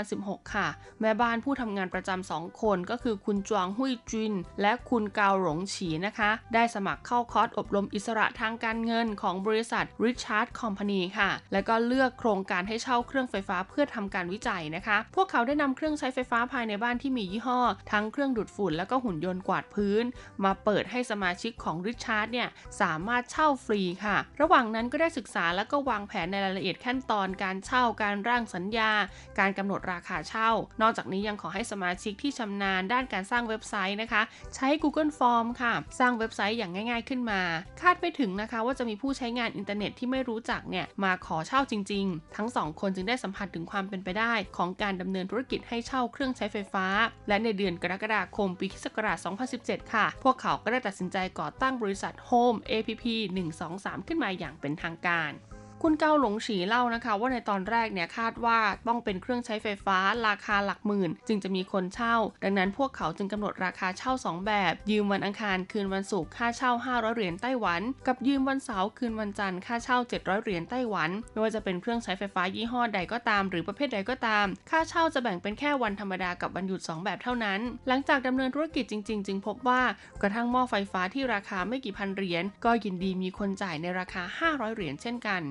2016 ค่ะ แม่บ้านผู้ทำงานประจำสองคนก็คือคุณจวงหุยจินและคุณกาวหลงฉีนะคะ ได้สมัครเข้าคอร์สอบรมอิสระทางการเงินของบริษัท Richard Company ค่ะ และก็เลือกโครงการให้เช่าเครื่องไฟฟ้าเพื่อทำการวิจัยนะคะ พวกเขาได้นำเครื่องใช้ไฟฟ้าภายในบ้านที่มียี่ห้อ ทั้งเครื่องดูดฝุ่นและก็หุ่นยนต์กวาดพื้น มาเปิดให้สมาชิกของ Richard เนี่ยสามารถเช่าฟรีค่ะ ระหว่างนั้นก็ได้ศึกษาและก็วางแผนในรายละเอียดขั้นตอนการเช่าการร่างสัญญา การกำหนดราคาเช่า นอกจากนี้ยังขอให้สมาชิกที่ชำนาญด้านการสร้างเว็บไซต์นะคะ ใช้ Google Form ค่ะ สร้างเว็บไซต์อย่างง่าย ๆ ขึ้นมา คาดไม่ถึงนะคะ ว่าจะมีผู้ใช้งานอินเทอร์เน็ตที่ไม่รู้จักเนี่ยมาขอเช่าจริง ๆ ทั้งสองคนจึงได้สัมผัสถึงความเป็นไปได้ ของการดำเนินธุรกิจให้เช่าเครื่องใช้ไฟฟ้า และในเดือนกรกฎาคมปีศกราช 2017 ค่ะ พวกเขาก็ได้ตัดสินใจก่อตั้งบริษัท Home APP 123 ขึ้นมาอย่างเป็นทางการ คุณเกาหลงฉีเล่านะคะ ว่าในตอนแรกเนี่ยคาดว่าต้องเป็นเครื่องใช้ไฟฟ้าราคาหลักหมื่น จึงจะมีคนเช่า ดังนั้นพวกเขาจึงกำหนดราคาเช่า 2 แบบ ยืมวันอังคารคืนวันศุกร์ค่าเช่า 500 เหรียญไต้หวัน กับยืมวันเสาร์คืนวันจันทร์ค่าเช่า 700 เหรียญไต้หวัน ไม่ว่าจะเป็นเครื่องใช้ไฟฟ้ายี่ห้อใดก็ตาม หรือประเภทใดก็ตาม ค่าเช่าจะแบ่งเป็นแค่วันธรรมดากับวันหยุด 2 แบบเท่านั้น หลังจากดำเนินธุรกิจจริง ๆ จึงพบว่ากระทั่งหม้อไฟฟ้าที่ราคาไม่กี่พันเหรียญก็ยินดีมีคนจ่ายในราคา 500 เหรียญเช่นกัน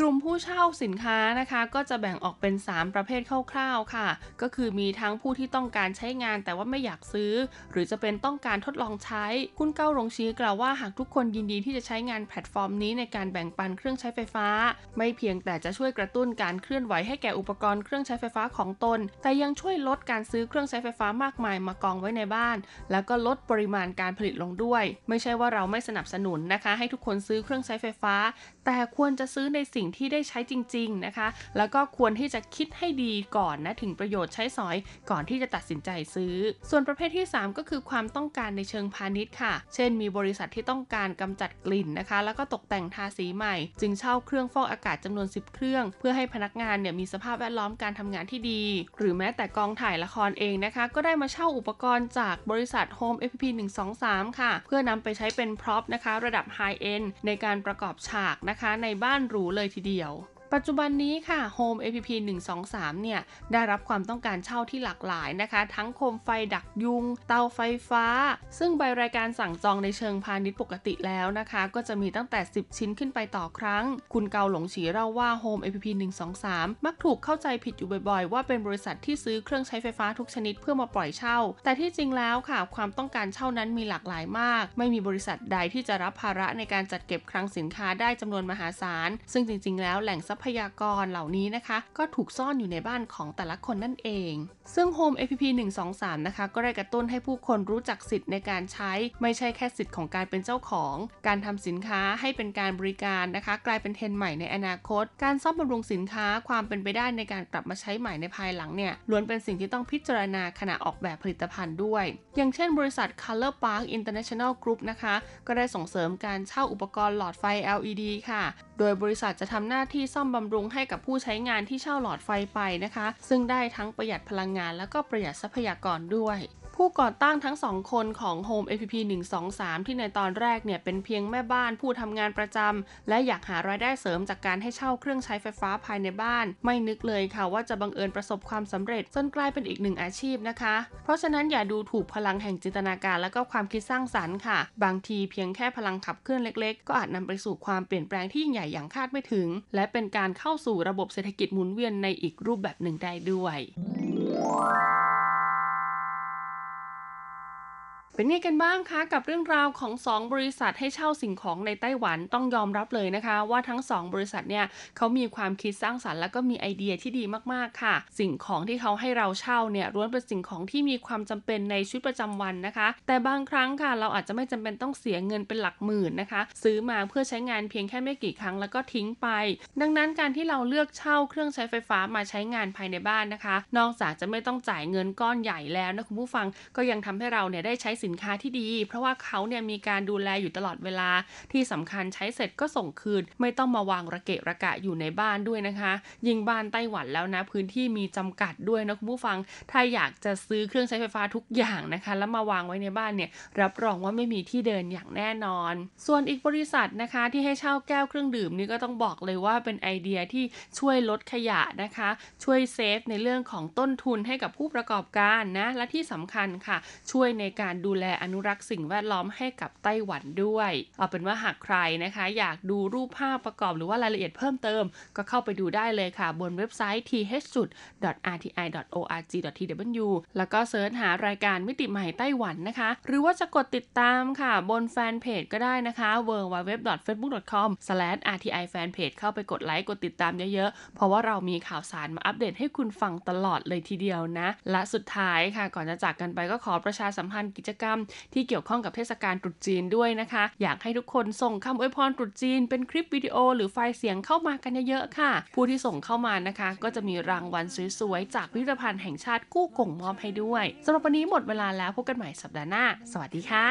กลุ่มผู้เช่าสินค้านะคะก็จะแบ่งออกเป็น 3 ประเภทคร่าวๆค่ะ ก็คือมีทั้งผู้ที่ต้องการใช้งานแต่ว่าไม่อยากซื้อ หรือจะเป็นต้องการทดลองใช้ คุณเก้าหลงชี้กล่าวว่าหากทุกคนยินดีที่จะใช้งานแพลตฟอร์มนี้ในการแบ่งปันเครื่องใช้ไฟฟ้า ไม่เพียงแต่จะช่วยกระตุ้นการเคลื่อนไหวให้แก่อุปกรณ์เครื่องใช้ไฟฟ้าของตน แต่ยังช่วยลดการซื้อเครื่องใช้ไฟฟ้ามากมายมากองไว้ในบ้าน แล้วก็ลดปริมาณการผลิตลงด้วย ไม่ใช่ว่าเราไม่สนับสนุนนะคะ ให้ทุกคนซื้อเครื่องใช้ไฟฟ้า แต่ควรจะซื้อในสิ่งงที่ได้ใช้จริง ๆนะคะ แล้วก็ควรที่จะคิดให้ดีก่อนนะถึงประโยชน์ใช้สอยก่อนที่จะตัดสินใจซื้อ ส่วนประเภทที่ 3 ก็คือความต้องการในเชิงพาณิชย์ค่ะ เช่น มีบริษัทที่ต้องการกำจัดกลิ่นนะคะ แล้วก็ตกแต่งทาสีใหม่ จึงเช่าเครื่องฟอกอากาศจำนวน 10 เครื่อง เพื่อให้พนักงานเนี่ยมีสภาพแวดล้อมการทำงานที่ดี หรือแม้แต่กองถ่ายละครเองนะคะ ก็ได้มาเช่าอุปกรณ์จากบริษัท Home APP 123 ค่ะ เพื่อนำไปใช้เป็น prop นะคะ ระดับ high-end ในการประกอบฉากนะคะ ในบ้านหรูเลยทีเดียว ปัจจุบันนี้ค่ะ Home APP 123 เนี่ย ได้รับความต้องการเช่าที่หลากหลายนะคะ ทั้งโคมไฟดักยุง เตาไฟฟ้า ซึ่งใบรายการสั่งจองในเชิงพาณิชย์ปกติแล้วนะคะ ก็จะมีตั้งแต่ 10 ชิ้นขึ้นไปต่อครั้ง คุณเกาหลงฉีเล่าว่า Home APP 123 มักถูกเข้าใจผิดอยู่บ่อยๆ ว่าเป็นบริษัทที่ซื้อเครื่องใช้ไฟฟ้าทุกชนิดเพื่อมาปล่อยเช่า แต่ที่จริงแล้วค่ะ ความต้องการเช่านั้นมีหลากหลายมาก ไม่มีบริษัทใดที่จะรับภาระในการจัดเก็บคลังสินค้าได้จำนวนมหาศาล ซึ่งจริง ๆ แล้วแหล่งทรัพยากรเหล่านี้นะคะ ก็ถูกซ่อนอยู่ในบ้านของแต่ละคนนั่นเอง ซึ่ง Home APP 123 นะคะ ก็ได้กระตุ้นให้ผู้คนรู้จักสิทธิ์ในการใช้ ไม่ใช่แค่สิทธิ์ของการเป็นเจ้าของ การทำสินค้าให้เป็นการบริการนะคะ กลายเป็นเทรนใหม่ในอนาคต การซ่อมบำรุงสินค้าความเป็นไปได้ในการกลับมาใช้ใหม่ในภายหลังเนี่ยล้วนเป็นสิ่งที่ต้องพิจารณาขณะออกแบบผลิตภัณฑ์ด้วย อย่างเช่น บริษัท Color Park International Group นะคะ ก็ได้ส่งเสริมการเช่าอุปกรณ์หลอดไฟ LED ค่ะ โดยบริษัทจะทำหน้าที่ซ่อมบำรุงให้กับผู้ใช้งานที่เช่าหลอดไฟไปนะคะ ซึ่งได้ทั้งประหยัดพลังงาน และก็ประหยัดทรัพยากรด้วย ผู้ก่อตั้งทั้งสองคนของ Home APP 123 ที่ในตอนแรกเนี่ยเป็นเพียงแม่บ้านผู้ทำงานประจำและอยากหารายได้เสริมจากการให้เช่าเครื่องใช้ไฟฟ้าภายในบ้าน ไม่นึกเลยค่ะว่าจะบังเอิญประสบความสำเร็จจนกลายเป็นอีกหนึ่งอาชีพนะคะ เพราะฉะนั้นอย่าดูถูกพลังแห่งจินตนาการและก็ความคิดสร้างสรรค์ค่ะ บางทีเพียงแค่พลังขับเคลื่อนเล็กๆ ก็อาจนำไปสู่ความเปลี่ยนแปลงที่ยิ่งใหญ่อย่างคาดไม่ถึง และเป็นการเข้าสู่ระบบเศรษฐกิจหมุนเวียนในอีกรูปแบบหนึ่งได้ด้วย เป็นไงกันบ้างคะกับเรื่องราวของ 2 บริษัทให้เช่าสิ่งของในไต้หวันต้องยอมรับเลยนะคะ ว่าทั้ง 2 บริษัทเนี่ยเขามีความคิดสร้างสรรค์และก็มีไอเดียที่ดีมากๆค่ะ สิ่งของที่เขาให้เราเช่าเนี่ยล้วนเป็นสิ่งของที่มีความจำเป็นในชีวิตประจำวันนะคะ แต่บางครั้งค่ะเราอาจจะไม่จำเป็นต้องเสียเงินเป็นหลักหมื่นนะคะ ซื้อมาเพื่อใช้งานเพียงแค่ไม่กี่ครั้งแล้วก็ทิ้งไป ดังนั้นการที่เราเลือกเช่าเครื่องใช้ไฟฟ้ามาใช้งานภายในบ้านนะคะ นอกจากจะไม่ต้องจ่ายเงินก้อนใหญ่แล้วนะคุณผู้ฟังก็ยังทำให้เราเนี่ยได้ใช้สินค้าที่ดี เพราะว่าเขาเนี่ยมีการดูแลอยู่ตลอดเวลาที่สำคัญใช้เสร็จก็ส่งคืน ไม่ต้องมาวางระเกะระกะอยู่ในบ้านด้วยนะคะ ยิงบ้านไต้หวันแล้วนะ พื้นที่มีจำกัดด้วยนะคุณผู้ฟัง ถ้าอยากจะซื้อเครื่องใช้ไฟฟ้าทุกอย่างนะคะ แล้วมาวางไว้ในบ้านเนี่ยรับรองว่าไม่มีที่เดินอย่างแน่นอน ส่วนอีกบริษัทนะคะที่ให้เช่าแก้วเครื่องดื่มนี่ก็ต้องบอกเลยว่าเป็นไอเดียที่ช่วยลดขยะนะคะ ช่วย save ในเรื่องของต้นทุนให้กับผู้ประกอบการนะและที่สำคัญค่ะ ช่วยในการดูแลอนุรักษ์สิ่งแวดล้อมให้กับไต้หวันด้วย เอาเป็นว่าหากใครนะคะ อยากดูรูปภาพประกอบหรือว่ารายละเอียดเพิ่มเติม ก็เข้าไปดูได้เลยค่ะ บนเว็บไซต์ th.rti.org.tw แล้วก็ search หารายการมิติใหม่ไต้หวันนะคะ หรือว่าจะกดติดตามค่ะ บนแฟนเพจก็ได้นะคะ www.facebook.com/rti-fanpage เข้าไปกดไลค์กดติดตามเยอะๆ เพราะว่าเรามีข่าวสารมาอัปเดตให้คุณฟังตลอดเลยทีเดียวนะ และสุดท้ายค่ะ ก่อนจะจากกันไปก็ขอประชาสัมพันธ์กิจกรรมที่เกี่ยวข้องกับเทศกาลตรุษจีนด้วยนะคะ อยากให้ทุกคนส่งคำอวยพรตรุษจีน เป็นคลิปวิดีโอ หรือไฟล์เสียงเข้ามากันเยอะๆค่ะ ผู้ที่ส่งเข้ามานะคะ ก็จะมีรางวัลสวยๆ จากพิพิธภัณฑ์แห่งชาติกู้กงมอบให้ด้วยสำหรับวันนี้หมดเวลาแล้วพบกันใหม่สัปดาห์หน้า สวัสดีค่ะ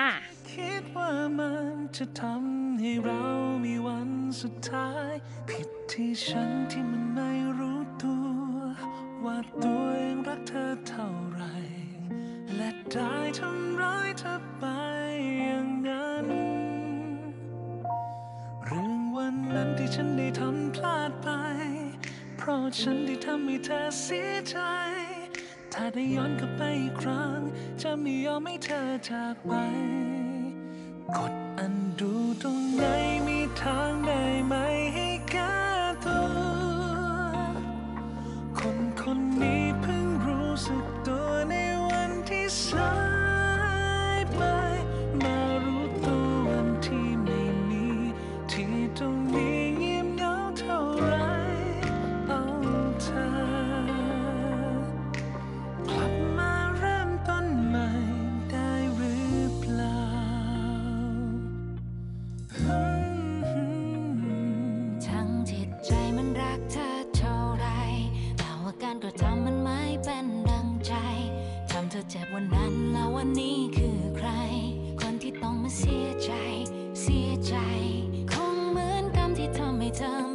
คิดว่ามันจะทำให้เรามีวันสุดท้าย ผิดที่ฉันที่มันไม่รู้ตัว ว่าตัวเองรักเธอเท่าไหร และได้ทำร้ายเธอไปอย่างนั้น เรื่องวันนั้นที่ฉันได้ทำพลาดไป เพราะฉันได้ทำให้เธอเสียใจ ถ้าได้ย้อนกลับไปอีกครั้ง จะไม่ยอมให้เธอจากไป กดอันดูตรงไหนมีทางได้ไหมให้แก้ตัว คนคนนี้เพิ่งรู้สึกตัว ใคนนี้คือใคร คนที่ต้องมาเสียใจ
เสียใจ คงเหมือนกรรมที่ทำให้เธอ